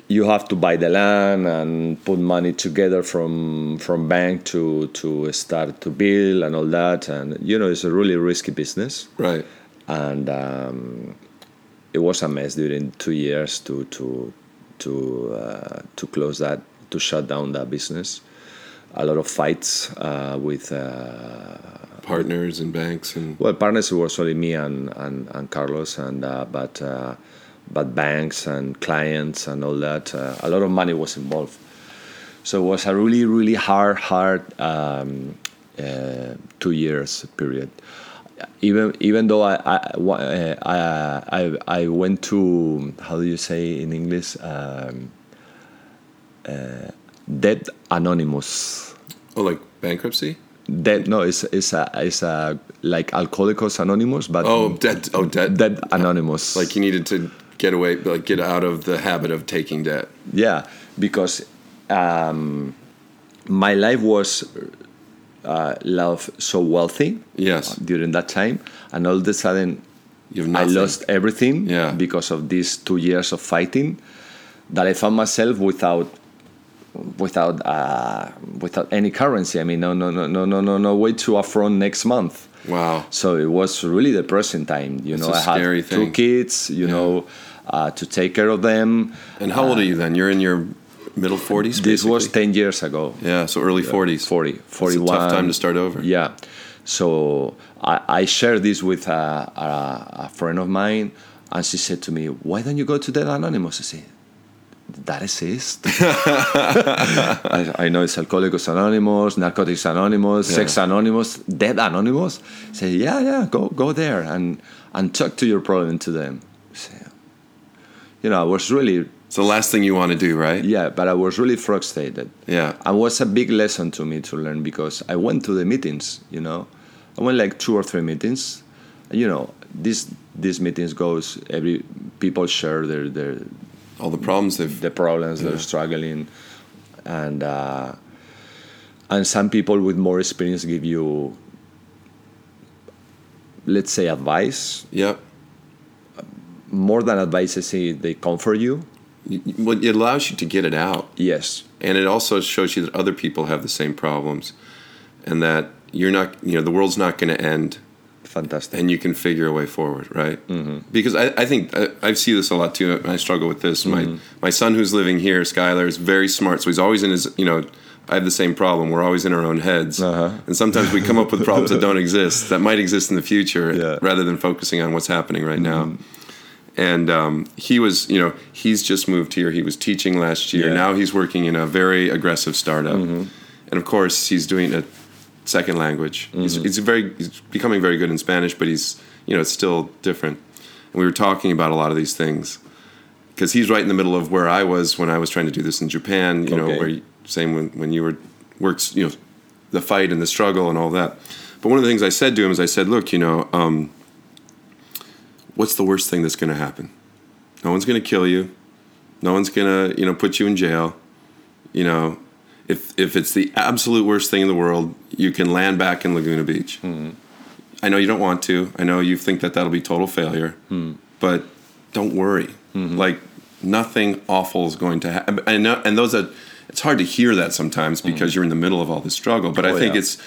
you have to buy the land and put money together from from bank to to start to build and all that. And you know, it's a really risky business. Right. and um, it was a mess during two years to to to uh, to close that to shut down that business. A lot of fights uh, with uh, Partners and banks and well partners were solely me and and, and Carlos and uh, but uh, but banks and clients and all that uh, a lot of money was involved. So it was a really really hard hard um, uh, two years period even even though I I, I I I went to how do you say in English um, uh, debt anonymous oh, like bankruptcy. debt no it's it's a it's a like alcoholics anonymous but Oh, debt. Oh, debt. debt anonymous Like you needed to get away, like get out of the habit of taking debt. yeah because um, my life was uh, love so wealthy Yes. during that time and all of a sudden I lost everything Yeah. because of these two years of fighting that I found myself without without uh, without any currency. I mean, no, no, no, no, no, no, no way to affront next month. Wow. So it was really depressing time. You It's know, I had scary two kids. You Yeah. know, uh, to take care of them. And how old are you then? You're in your middle 40s? This was ten years ago. Yeah, so early 40s. 40, It's a 41. tough time to start over. Yeah. So I, I shared this with a, a, a friend of mine, and she said to me, Why don't you go to Debt Anonymous? I said, That exists. *laughs* *laughs* I, I know it's Alcoholics Anonymous, Narcotics Anonymous, Yeah. Sex Anonymous, Debt Anonymous. Say, Yeah, yeah, go, go there and, and talk to your problem to them. Said, you know, I was really, It's the last thing you want to do, right? yeah, but I was really frustrated. Yeah. And was a big lesson to me to learn because I went to the meetings, you know. I went like two or three meetings. You know, these these meetings goes every people share their their All the problems they've. the problems Yeah. they're struggling and uh, and some people with more experience give you let's say advice Yep. more than advice I say they comfort you Y- y- Well, it allows you to get it out. yes And it also shows you that other people have the same problems and that you're not, you know, the world's not going to end fantastic and you can figure a way forward, right? Mm-hmm. Because I, I think I, I see this a lot too. and I struggle with this. My my son who's living here, Skylar, is very smart, so he's always in his. You know, I have the same problem. We're always in our own heads, Uh-huh. and sometimes we come up with problems that don't *laughs* exist that might exist in the future, Yeah. Mm-hmm. rather than focusing on what's happening right now. And um, he was, you know, he's just moved here. He was teaching last year. Yeah. Mm-hmm. Now he's working in a very aggressive startup, and of course he's doing a second language. He's, Mm-hmm. he's very he's becoming very good in Spanish, but he's you know it's still different. And we were talking about a lot of these things because he's right in the middle of where I was when I was trying to do this in Japan. You know, where same when when you were works you know the fight and the struggle and all that. But one of the things I said to him is I said, look, you know, um, what's the worst thing that's going to happen? No one's going to kill you. No one's going to you know put you in jail. You know, if if it's the absolute worst thing in the world, you can land back in Laguna Beach. Hmm. I know you don't want to. I know you think that that'll be total failure, hmm. but don't worry. Hmm. Like nothing awful is going to happen. I know, and those are. It's hard to hear that sometimes because you're in the middle of all this struggle. But I Oh, think yeah. it's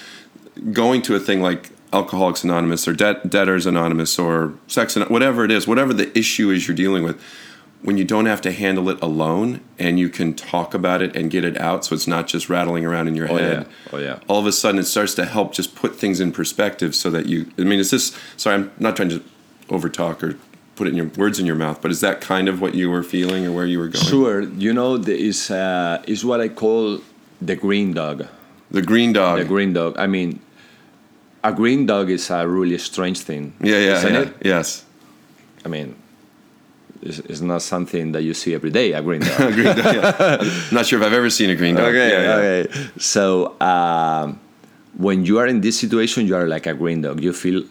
going to a thing like Alcoholics Anonymous or Debt, Debtors Anonymous or Sex, Ano- whatever it is, whatever the issue is you're dealing with, when you don't have to handle it alone and you can talk about it and get it out, so it's not just rattling around in your Oh, head. yeah. Oh, yeah. All of a sudden, it starts to help just put things in perspective, so that you. I mean, is this? Sorry, I'm not trying to overtalk or put it in your words in your mouth, but is that kind of what you were feeling or where you were going? Sure, you know, there is uh, is what I call the green dog. The green dog. The green dog. I mean, a green dog is a really strange thing. yeah, yeah, yeah. it? Yes. I mean, it's, it's not something that you see every day. A green dog. *laughs* green dog. Yeah. Not sure if I've ever seen a green dog. okay, Yeah, yeah. okay. So um, when you are in this situation, you are like a green dog. You feel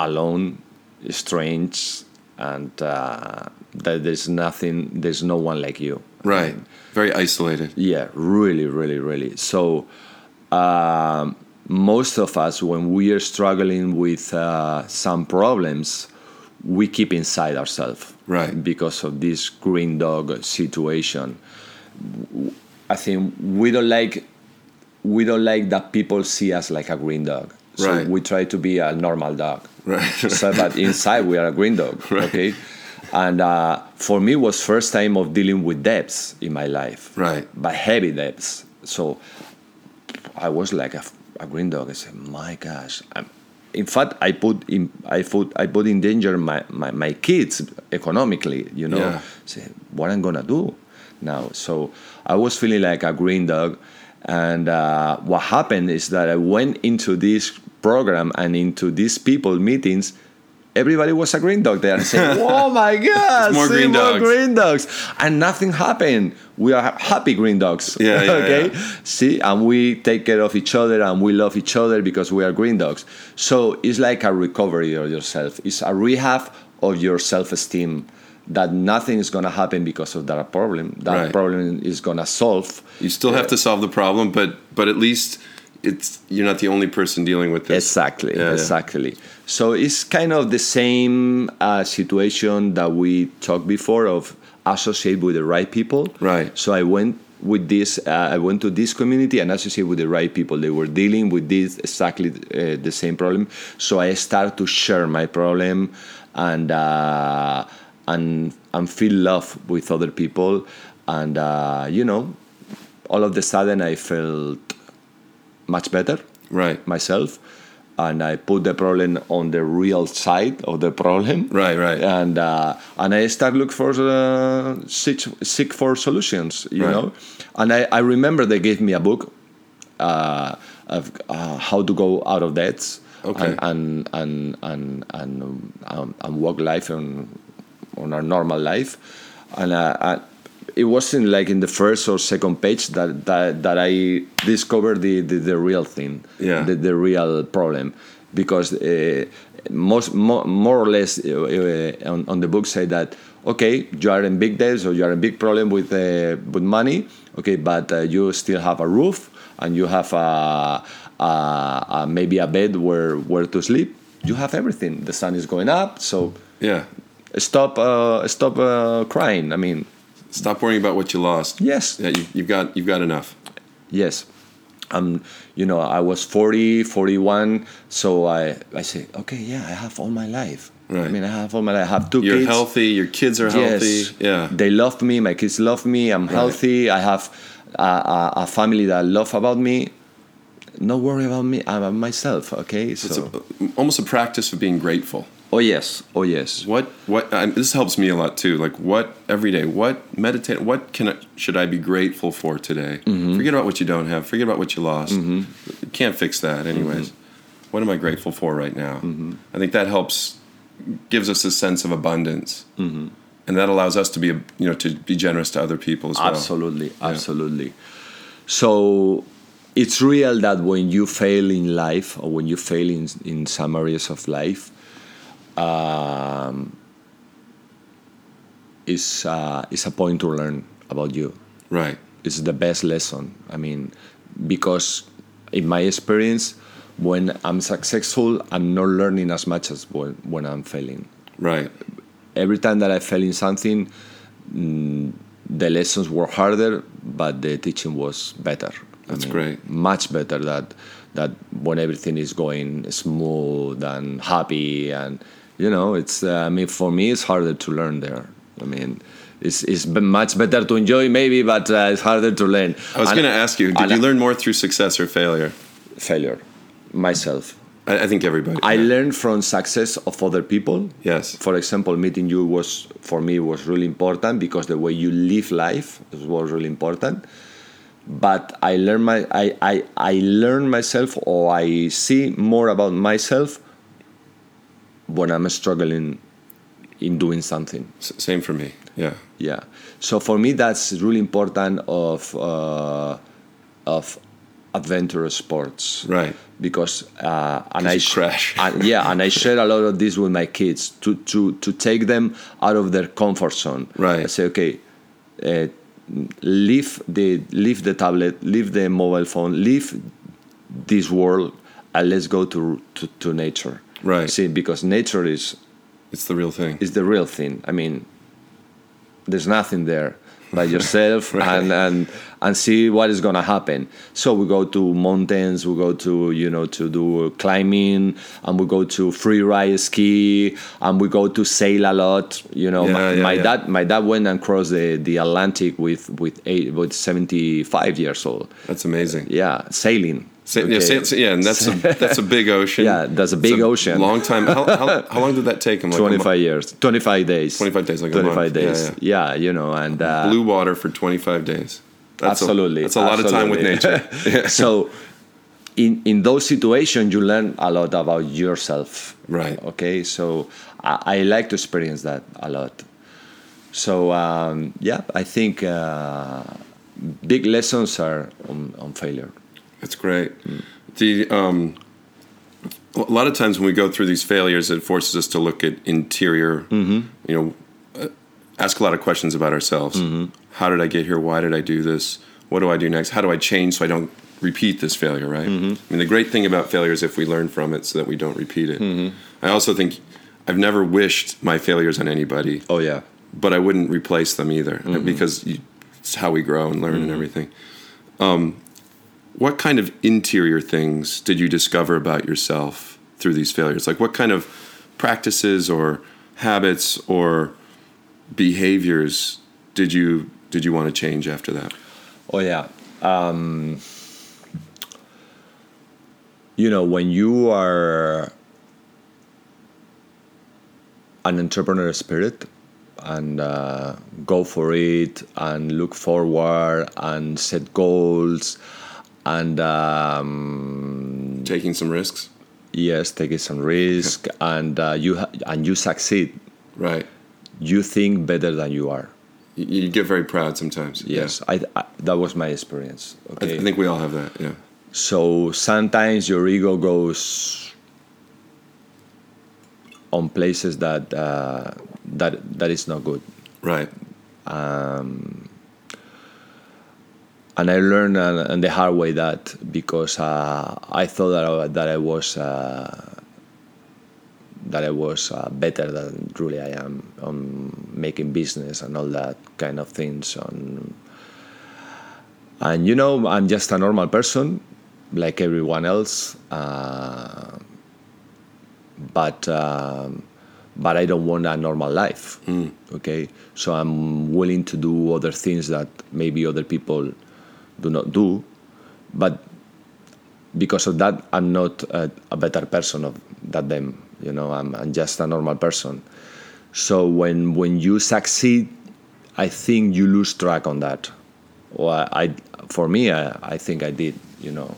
alone, strange, and uh, that there's nothing, there's no one like you. Right. Very isolated. Yeah, really, really, really. So, um, most of us, when we are struggling with uh, some problems, we keep inside ourselves. Right. Because of this green dog situation. I think we don't like we don't like that people see us like a green dog. So Right. we try to be a normal dog. Right. so that inside we are a green dog. Right. Okay. And uh, for me, was first time of dealing with debts in my life Right. but heavy debts. So I was like a, a green dog. I said, "My gosh!" I'm, in fact, I put in I put I put in danger my, my, my kids economically. You know, Yeah. what I'm gonna do now. So I was feeling like a green dog, and uh, what happened is that I went into this program and into these people meetings. Everybody was a green dog there and saying, *laughs* "Oh my God, more green more dogs." green dogs," and nothing happened. We are happy green dogs. Yeah, yeah, *laughs* okay. yeah. See, and we take care of each other and we love each other because we are green dogs. So it's like a recovery of yourself. It's a rehab of your self-esteem. That nothing is gonna happen because of that problem. That Right. problem is gonna solve. You still have to solve the problem, but but at least it's you're not the only person dealing with this. Exactly, Yeah, yeah. exactly. So it's kind of the same uh, situation that we talked before of associate with the right people. Right. So I went with this. Uh, I went to this community and associate with the right people. They were dealing with this exactly uh, the same problem. So I started to share my problem and uh, and and feel love with other people, and uh, you know, all of the sudden I felt much better Right. myself and I put the problem on the real side of the problem. Right, right. And uh, and I start look for uh, seek, seek for solutions, you Right. know. And I, I remember they gave me a book uh, of uh, how to go out of debts Okay. and and and and and, um, and walk life on on a normal life. And uh, I, it wasn't like in the first or second page that that, that I discovered the, the, the real thing, Yeah. the, the real problem, because uh, most more, more or less uh, uh, on, on the book say that okay you are in big debts or you are in big problem with uh, with money, okay, but uh, you still have a roof and you have a, a, a maybe a bed where where to sleep. You have everything. The sun is going up, so Yeah. stop uh, stop uh, crying. I mean, Stop worrying about what you lost. yes, Yeah, you, you've got you've got enough. yes. Um, you know, I was 40, 41, so I, I say, okay, yeah, I have all my life. Right. I mean, I have all my life. I have 2 You're kids. healthy. Your kids are healthy. Yes. Yeah. They love me. My kids love me. I'm healthy. I have a, a, a family that love about me. No worry about me. I'm about myself. Okay. It's So. a, almost a practice of being grateful. Oh yes. Oh yes. What what this helps me a lot too. Like what every day, what meditate, what can I, should I be grateful for today? Mm-hmm. Forget about what you don't have. Forget about what you lost. You can't fix that anyways. Mm-hmm. What am I grateful for right now? I think that helps gives us a sense of abundance. Mm-hmm. And that allows us to be you know to be generous to other people as well. Absolutely, absolutely. So it's real that when you fail in life or when you fail in, in some areas of life, um, it's, uh, it's a point to learn about you. Right. It's the best lesson. I mean, because in my experience, when I'm successful, I'm not learning as much as when, when I'm failing Right. every time that I fell in something, mm, the lessons were harder, but the teaching was better. I That's great. Much better that that when everything is going smooth and happy, and you know, it's. Uh, I mean, for me, it's harder to learn there. I mean. It's, it's much better to enjoy maybe but uh, it's harder to learn I was going to ask you, did you learn more through success or failure? failure myself I, I think everybody. I yeah. learned from success of other people. Yes. For example, meeting you was for me was really important because the way you live life was really important. But I learn my I, I, I learn myself or I see more about myself when I'm struggling in doing something. S- same for me. Yeah. Yeah. So for me, that's really important of uh, of adventurous sports Right. because uh, and I crash. *laughs* and, yeah and I share a lot of this with my kids to to to take them out of their comfort zone Right. I say okay uh, leave the leave the tablet leave the mobile phone leave this world and let's go to to, to nature Right. see because nature is It's the real thing. It's the real thing. I mean, there's nothing there by *laughs* yourself Right. and, and and see what is gonna happen. So we go to mountains, we go to you know to do climbing, and we go to free ride ski, and we go to sail a lot. You know, Yeah, my, yeah, my yeah. dad my dad went and crossed the, the Atlantic with with eight with 75 years old. That's amazing. Yeah, sailing. Sa- Okay. yeah, sa- sa- yeah, and that's a *laughs* that's a big ocean. Yeah, that's a big ocean. Long time. How, how, how long did that take him? Like 25 years, 25 days. 25 days, like 25 month. Yeah, days. Yeah, you know, and uh, blue water for 25 days. That's absolutely. A, that's a lot of time with nature. *laughs* Yeah. so, in in those situations, you learn a lot about yourself. Right. Okay. So I, I like to experience that a lot. So um, yeah, I think uh, big lessons are on, on failure. That's great. The um, a lot of times when we go through these failures, it forces us to look at interior. You know, uh, ask a lot of questions about ourselves. How did I get here? Why did I do this? What do I do next? How do I change so I don't repeat this failure? Right. I mean, the great thing about failure is if we learn from it, so that we don't repeat it. I also think I've never wished my failures on anybody Oh yeah. but I wouldn't replace them either because you, it's how we grow and learn and everything. Um, what kind of interior things did you discover about yourself through these failures? Like, what kind of practices or habits or behaviors did you did you want to change after that? Oh yeah. Um, you know, when you are an entrepreneur spirit and uh, go for it and look forward and set goals and um, Taking some risks, yes, taking some risk and uh, you ha- and you succeed. right? You think better than you are. You, you get very proud sometimes. Yes, I, I that was my experience. Yeah. I, th- I think we all have that. Yeah. So sometimes your ego goes on places that uh, that that is not good, Right. And I learned uh, on the hard way that because uh, I thought that I, that I was uh, that I was uh, better than truly I am on making business and all that kind of things. On and you know I'm just a normal person like everyone else. Uh, but um, but I don't want a normal life. Okay, so I'm willing to do other things that maybe other people do not do, but because of that, I'm not a, a better person of than them. You know, I'm, I'm just a normal person. So when when you succeed, I think you lose track on that. Well, I for me, I, I think I did. You know,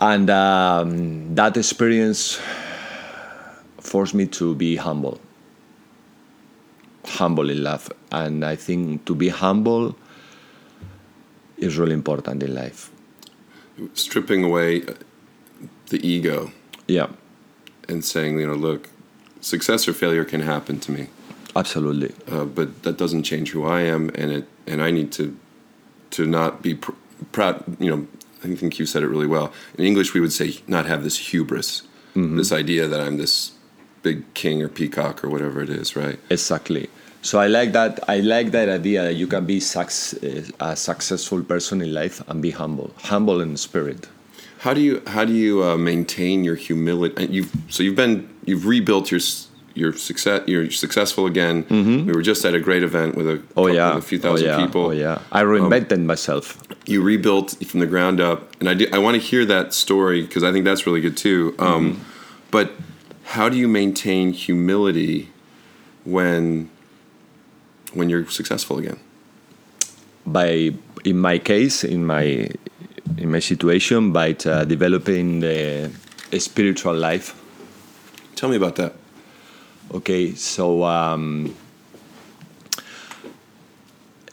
and um, that experience forced me to be humble humble in life and i think to be humble is really important in life Stripping away the ego yeah and saying, you know, look, success or failure can happen to me. absolutely uh, but that doesn't change who I am, and it and I need to to not be pr- proud. You know, I think you said it really well. In English, we would say not have this hubris, this idea that I'm this big king or peacock or whatever it is, right? exactly so i like that i like that idea that you can be suc- eh, a successful person in life and be humble humble in spirit How do you how do you uh, maintain your humility? Uh, you've so you've been you've rebuilt your your success. You're successful again. Mm-hmm. We were just at a great event with a oh yeah a few oh thousand yeah people. oh yeah i reinvented um, myself you rebuilt from the ground up and i, do, I want to hear that story because i think that's really good too um, mm-hmm. but how do you maintain humility when when you're successful again? By in my case in my in my situation by uh, developing the a spiritual life. Tell me about that. Okay so um,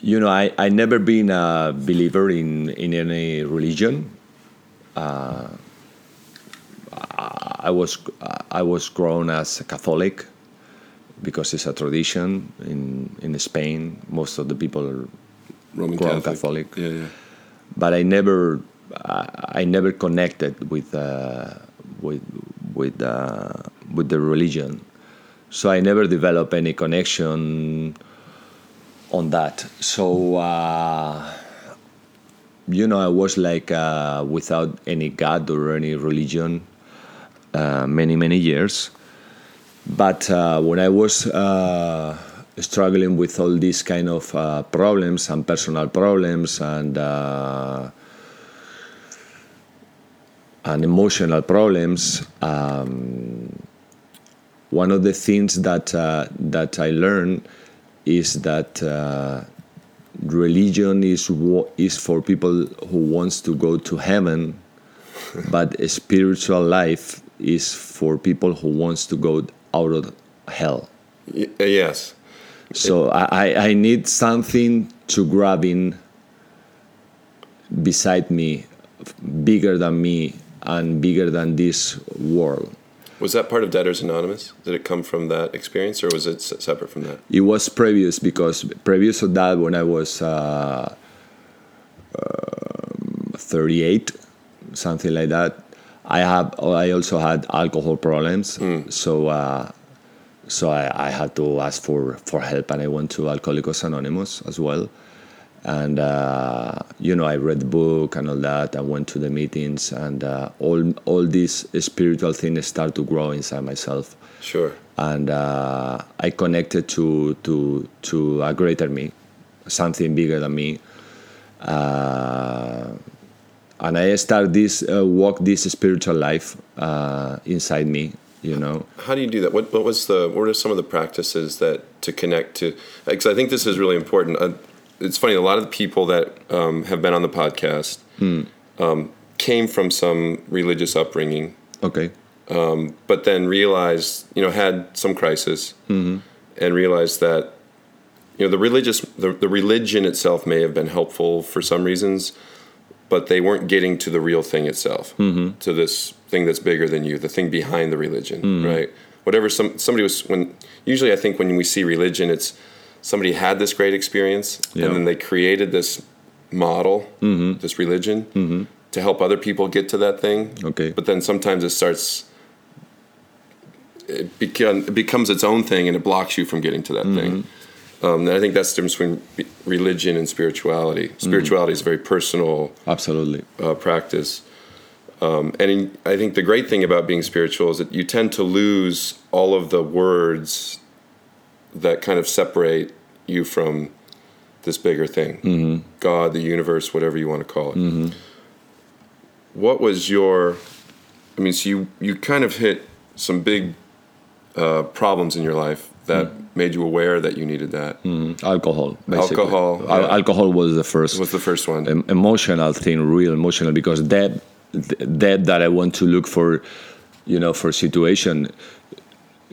you know, I I never been a believer in in any religion. Uh, I was I was grown as a Catholic because it's a tradition in in Spain. Most of the people are Roman Catholic. Catholic. Yeah, yeah. but I never I, I never connected with uh, with with uh, with the religion, so I never developed any connection on that. So uh, you know, I was like uh, without any God or any religion uh, many many years. But uh, when I was uh, struggling with all these kind of uh, problems and personal problems and uh, and emotional problems, um, one of the things that uh, that I learned is that uh, religion is is for people who wants to go to heaven, *laughs* but a spiritual life is for people who wants to go out of hell. Y- uh, yes. So I, I- I need something to grab in beside me, bigger than me and bigger than this world. Was that part of Debtors Anonymous? Did it come from that experience, or was it s- separate from that? It was previous because previous to that, when I was uh, um, 38, something like that, I have I also had alcohol problems. So uh, so I, I had to ask for, for help, and I went to Alcoholics Anonymous as well. And uh, you know, I read the book and all that. I went to the meetings, and uh, all all these spiritual things start to grow inside myself Sure. and uh, I connected to to to a greater me, something bigger than me, uh, and I start this uh, walk this spiritual life uh, inside me. You know, How do you do that? What What was the What are some of the practices that to connect to? Because I think this is really important. Uh, it's funny. A lot of the people that um, have been on the podcast um, came from some religious upbringing, okay, but then realized, you know, had some crisis, and realized that, you know, the religious the, the religion itself may have been helpful for some reasons, but they weren't getting to the real thing itself, mm-hmm. to this thing that's bigger than you, the thing behind the religion, mm-hmm. right? Whatever some somebody was when usually I think when we see religion, it's somebody had this great experience Yeah. and then they created this model, mm-hmm. this religion, to help other people get to that thing. Okay. but then sometimes it starts. It, become, it becomes its own thing and it blocks you from getting to that thing. Um, and I think that's the difference between religion and spirituality. Spirituality is a very personal absolutely, uh, practice. Um, and in, I think the great thing about being spiritual is that you tend to lose all of the words that kind of separate you from this bigger thing God, the universe, whatever you want to call it. What was your, I mean, so you, you kind of hit some big uh, problems in your life that made you aware that you needed that. Mm-hmm. alcohol. Basically. Alcohol, Al- yeah. alcohol was the first. was the first one. em- emotional thing, real emotional, because that that that I want to look for, you know, for situation.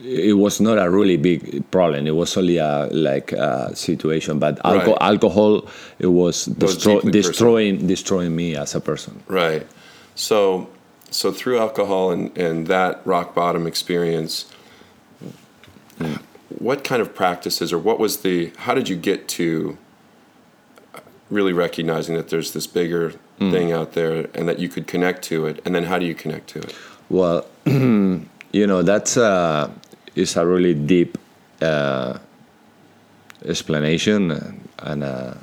It was not a really big problem. It was only a like a situation, but alco- Right. alcohol it was, was destro- destroying destroying me as a person. Right. So, so through alcohol and, and that rock bottom experience, mm. What kind of practices or what was the, how did you get to really recognizing that there's this bigger thing out there and that you could connect to it? And then how do you connect to it? Well, *clears throat* you know that's uh, is a really deep uh, explanation, and, and uh,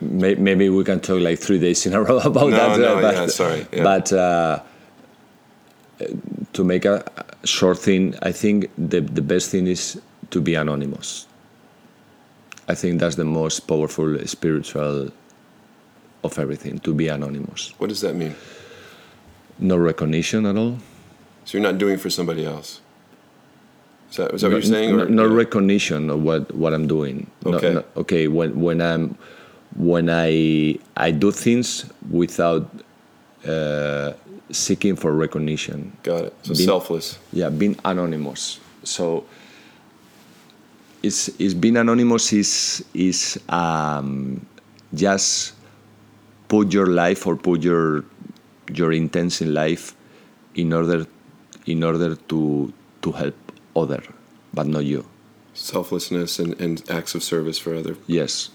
may, maybe we can talk like three days in a *laughs* row about No, that. no, but, yeah, sorry, yeah. But uh, to make a short thing, I think the the best thing is to be anonymous. I think that's the most powerful spiritual of everything. To be anonymous, What does that mean? no recognition at all. So you're not doing it for somebody else. Is that, is that what you're saying? No, or- no yeah. recognition of what, what I'm doing. No- Okay. no- okay. When when I'm when I I do things without uh, seeking for recognition. Got it. So Being- selfless. Yeah, being anonymous. So is is being anonymous is is um, just put your life or put your your intents in life in order in order to to help other, but not you. Selflessness and, and acts of service for other. Yes,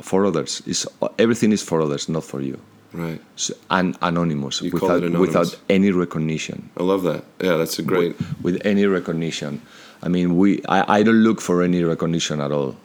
for others. Is everything is for others, not for you. Right. So, and anonymous You without it anonymous. without any recognition. I love that. Yeah, that's a great. with any recognition. I mean, we I, I don't look for any recognition at all.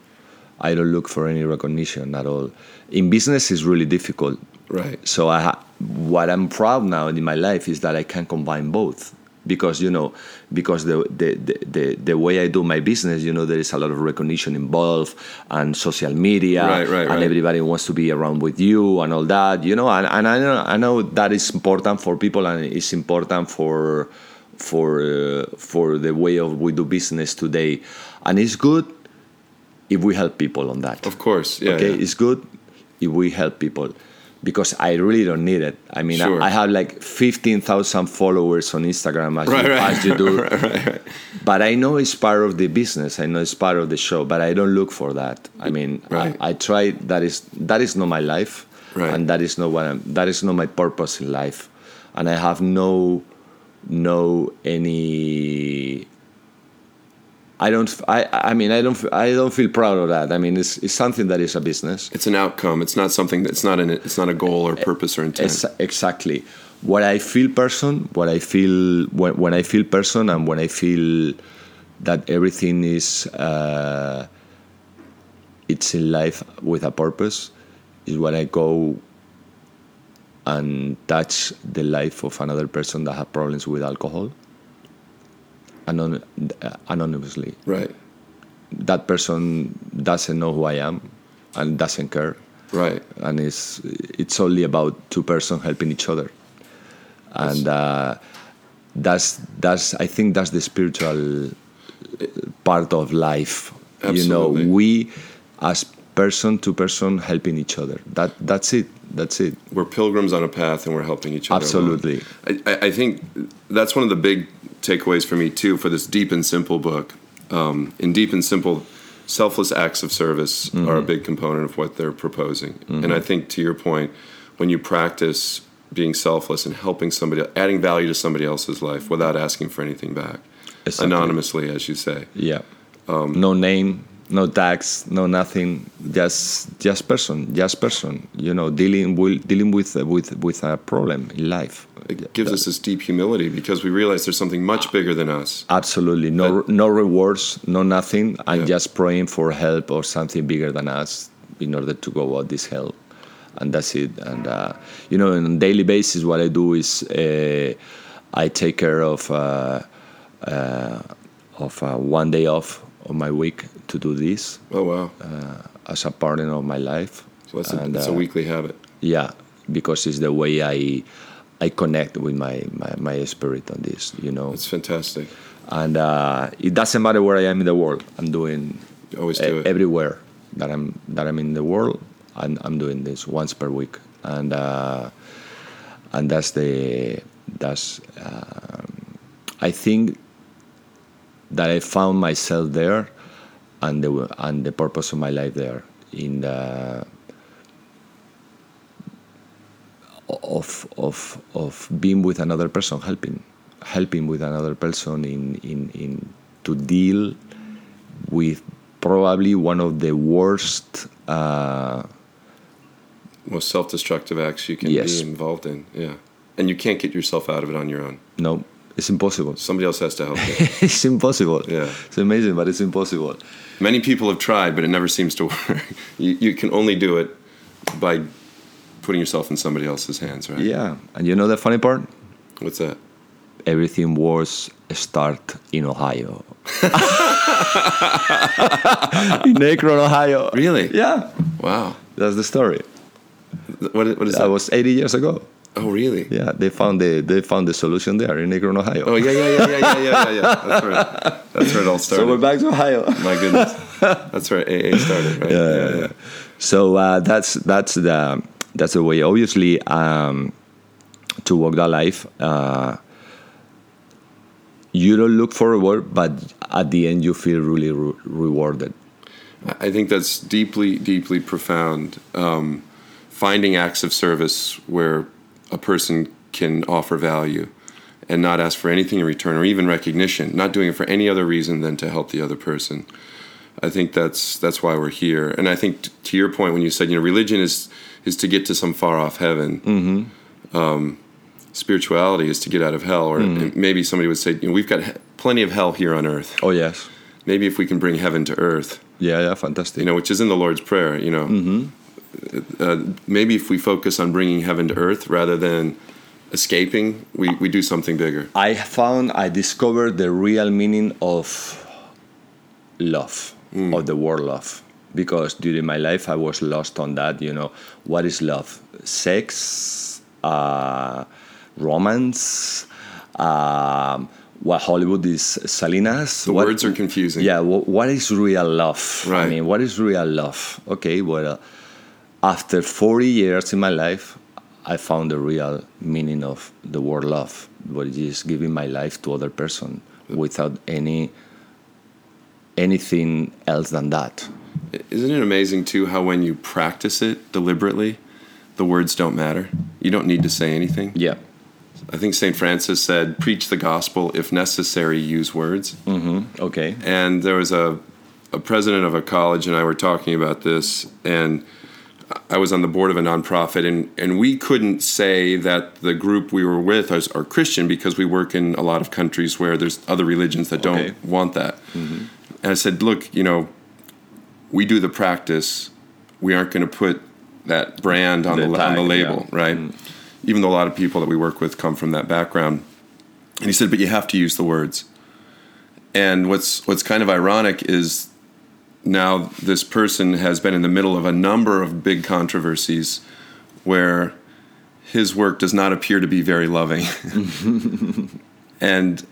I don't look for any recognition at all. In business, it's really difficult. Right. So I ha- what I'm proud now in my life is that I can combine both. Because you know, because the, the, the, the, way I do my business, you know, there is a lot of recognition involved and social media, Right, right, and right. everybody wants to be around with you and all that, you know. And, and I know I know that is important for people and it's important for for uh, for the way of we do business today, and it's good if we help people on that. Of course. Yeah. okay, yeah. it's good if we help people because I really don't need it. I mean, Sure. I, I have like fifteen thousand followers on Instagram as, Right, you, right. as you do, *laughs* right, right, right. but I know it's part of the business. I know it's part of the show, but I don't look for that. I mean. I, I try. That is that is not my life, Right. and that is not what I'm, that is not my purpose in life, and I have no no any. I don't. I. I mean, I don't. I don't feel proud of that. I mean, it's, it's something that is a business. It's an outcome. It's not something that's not an. It's not a goal or purpose or intent. Ex- exactly. What I feel person, what I feel when, when I feel person, and when I feel that everything is uh, it's in life with a purpose, is when I go and touch the life of another person that has problems with alcohol, anon- uh, anonymously. right. That person doesn't know who I am and doesn't care Right. and it's it's only about two persons helping each other and uh, that's that's i think that's the spiritual part of life you know Absolutely. we as person to person helping each other that that's it that's it We're pilgrims on a path, and we're helping each other. Absolutely. I- I think that's one of the big takeaways for me too for this deep and simple book. Um, in deep and simple, selfless acts of service are a mm-hmm. big component of what they're proposing. And mm-hmm. I think to your point, when you practice being selfless and helping somebody, adding value to somebody else's life without asking for anything back, Exactly. anonymously, as you say. yeah um, no name no tax no nothing just just person just person you know dealing with dealing with with with a problem in life It gives us this deep humility because we realize there's something much bigger than us. Absolutely, no no rewards, no nothing, and Yeah. just praying for help or something bigger than us in order to go out this hell, and that's it. And uh, you know, on a daily basis, what I do is uh, I take care of uh, uh, of uh, one day off of my week to do this Oh wow! uh, as a partner of my life. So that's a, it's a uh, weekly habit. Yeah, because it's the way I I connect with my, my, my spirit on this. You know, It's fantastic. and uh, it doesn't matter where I am in the world. I'm doing You always do it. everywhere that I'm that I'm in the world. I'm, I'm doing this once per week, and uh, and that's the that's um, I think that I found myself there, and the and the purpose of my life there in the of of of being with another person, helping, helping with another person in in, in to deal with probably one of the worst. Uh, Most self-destructive acts you can Yes. be involved in. Yeah, and you can't get yourself out of it on your own. no, it's impossible. Somebody else has to help you. *laughs* it's impossible. Yeah. it's amazing, but it's impossible. Many people have tried, but it never seems to *laughs* work. You, you can only do it by putting yourself in somebody else's hands, right? Yeah, and you know the funny part? What's that? Everything was start in Ohio. *laughs* in Akron, Ohio. Really? Yeah, Wow. that's the story. What, what is That that? was 80 years ago. Oh really? Yeah, they found the they found the solution there in Akron, Ohio. Oh yeah, yeah, yeah, yeah, yeah, yeah, yeah. That's right. That's where it all started. *laughs* So we're back to Ohio. *laughs* My goodness, that's where AA started, right? Yeah, yeah. yeah. yeah. So uh, that's that's the that's the way. Obviously, um, to walk that life, uh, you don't look for reward, but at the end, you feel really re- rewarded. I think that's deeply, deeply profound. Um, finding acts of service where a person can offer value and not ask for anything in return or even recognition, not doing it for any other reason than to help the other person. I think that's that's why we're here. And I think t- to your point when you said you know religion is is to get to some far off heaven. Mm-hmm. Um, spirituality is to get out of hell, or mm-hmm. maybe somebody would say you know we've got plenty of hell here on earth. Oh yes. Maybe if we can bring heaven to earth. Yeah, yeah, fantastic. You know, which is in the Lord's prayer. You know, mm-hmm. Uh, maybe if we focus on bringing heaven to earth rather than escaping, we, we do something bigger. I found I discovered the real meaning of love, mm. of the word love. Because during my life I was lost on that, you know, what is love? Sex, uh, romance, um, what Hollywood is Salinas. The what, words are confusing. Yeah, what, what is real love? Right. I mean, what is real love? Okay, well, after 40 years in my life, I found the real meaning of the word love, which is giving my life to other person without any anything else than that. Isn't it amazing too how when you practice it deliberately, the words don't matter. You don't need to say anything. Yeah. I think St. Francis said, preach the gospel, if necessary, use words. Mm-hmm. Okay. And there was a, a president of a college, and I were talking about this, and I was on the board of a nonprofit, and, and we couldn't say that the group we were with are, are Christian because we work in a lot of countries where there's other religions that don't okay. want that. Mm-hmm. And I said, look, you know, we do the practice. We aren't going to put that brand on the, the tag, on the label, yeah. right? Mm. Even though a lot of people that we work with come from that background. And he said, but you have to use the words. And what's what's kind of ironic is now this person has been in the middle of a number of big controversies where his work does not appear to be very loving. *laughs* and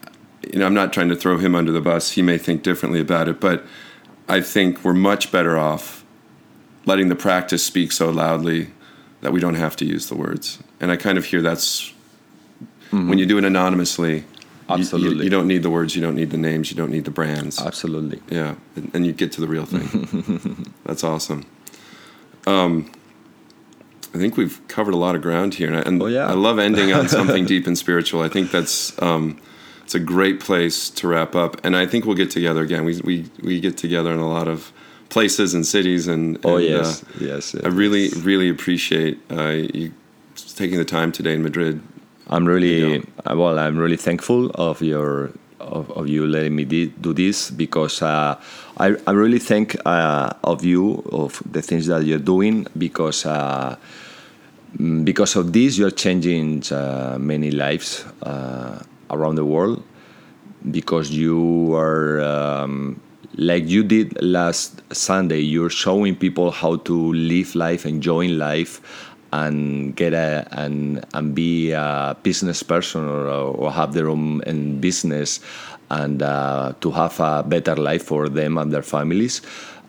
you know, I'm not trying to throw him under the bus. He may think differently about it, but I think we're much better off letting the practice speak so loudly that we don't have to use the words. And I kind of hear that's mm-hmm. when you do it anonymously, Absolutely. You, you, don't need the words, you don't need the names, you don't need the brands. Absolutely. Yeah, and, and you get to the real thing. *laughs* That's awesome. Um, I think we've covered a lot of ground here, and, I, and oh, yeah. I love ending on something *laughs* deep and spiritual. I think that's um, it's a great place to wrap up, and I think we'll get together again. We we we get together in a lot of places and cities, and, oh and, yes, uh, yes, yes, I really really appreciate uh, you taking the time today in Madrid I'm really well. I'm really thankful of your of, of you letting me do this because uh, I I really thank uh, of you of the things that you're doing because uh, mm, because of this you're changing uh, many lives uh, around the world because you are. Um, like you did last Sunday, you're showing people how to live life, enjoying life, and get a and and be a business person or, or have their own business and uh, to have a better life for them and their families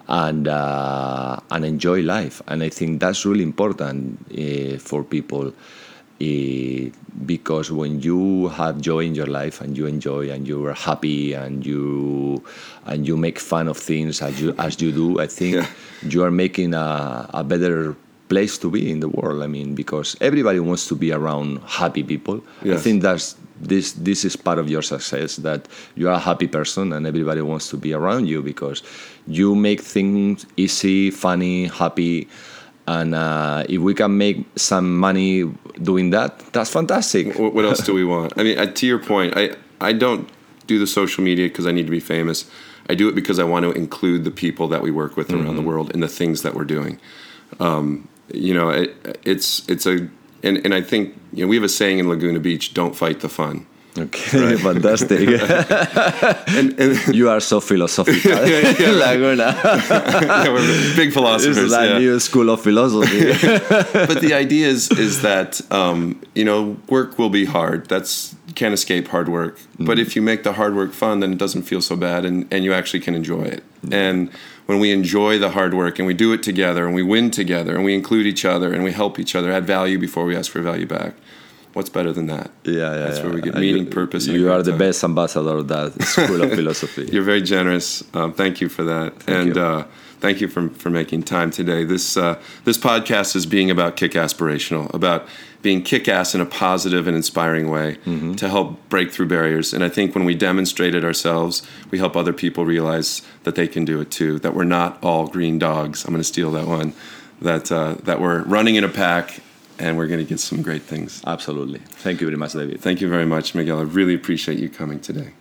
and uh, and enjoy life and I think that's really important uh, for people uh, because when you have joy in your life and you enjoy and you are happy and you and you make fun of things as you as you do I think yeah. you are making a, a better place to be in the world. I mean, because everybody wants to be around happy people. Yes. I think that's this this is part of your success that you are a happy person and everybody wants to be around you because you make things easy, funny, happy. And uh, if we can make some money doing that, that's fantastic. What else do we want? I mean, to your point, I I don't do the social media because I need to be famous. I do it because I want to include the people that we work with around mm-hmm. the world in the things that we're doing. Um, you know, it, it's it's a and, and I think you know we have a saying in Laguna Beach: "Don't fight the fun." Okay, right? fantastic. *laughs* and, and, you are so philosophical, *laughs* yeah, yeah, Laguna. *laughs* yeah, we're big philosophers. It's like yeah. new school of philosophy. but the idea is is that um, you know work will be hard. That's can't escape hard work. Mm. But if you make the hard work fun, then it doesn't feel so bad, and and you actually can enjoy it. Mm. And when we enjoy the hard work and we do it together and we win together and we include each other and we help each other add value before we ask for value back what's better than that? Yeah, yeah. That's yeah. where we get And meaning, you, purpose. You are the time. best ambassador of that school of *laughs* philosophy. You're very generous. Um, thank you for that, and you. Uh, thank you for for making time today. This uh, this podcast is being about kick aspirational, about being kick ass in a positive and inspiring way to help break through barriers. And I think when we demonstrate it ourselves, we help other people realize that they can do it too. That we're not all green dogs. I'm going to steal that one. That uh, that we're running in a pack, and we're going to get some great things. Absolutely. Thank you very much, David. Thank you very much, Miguel. I really appreciate you coming today.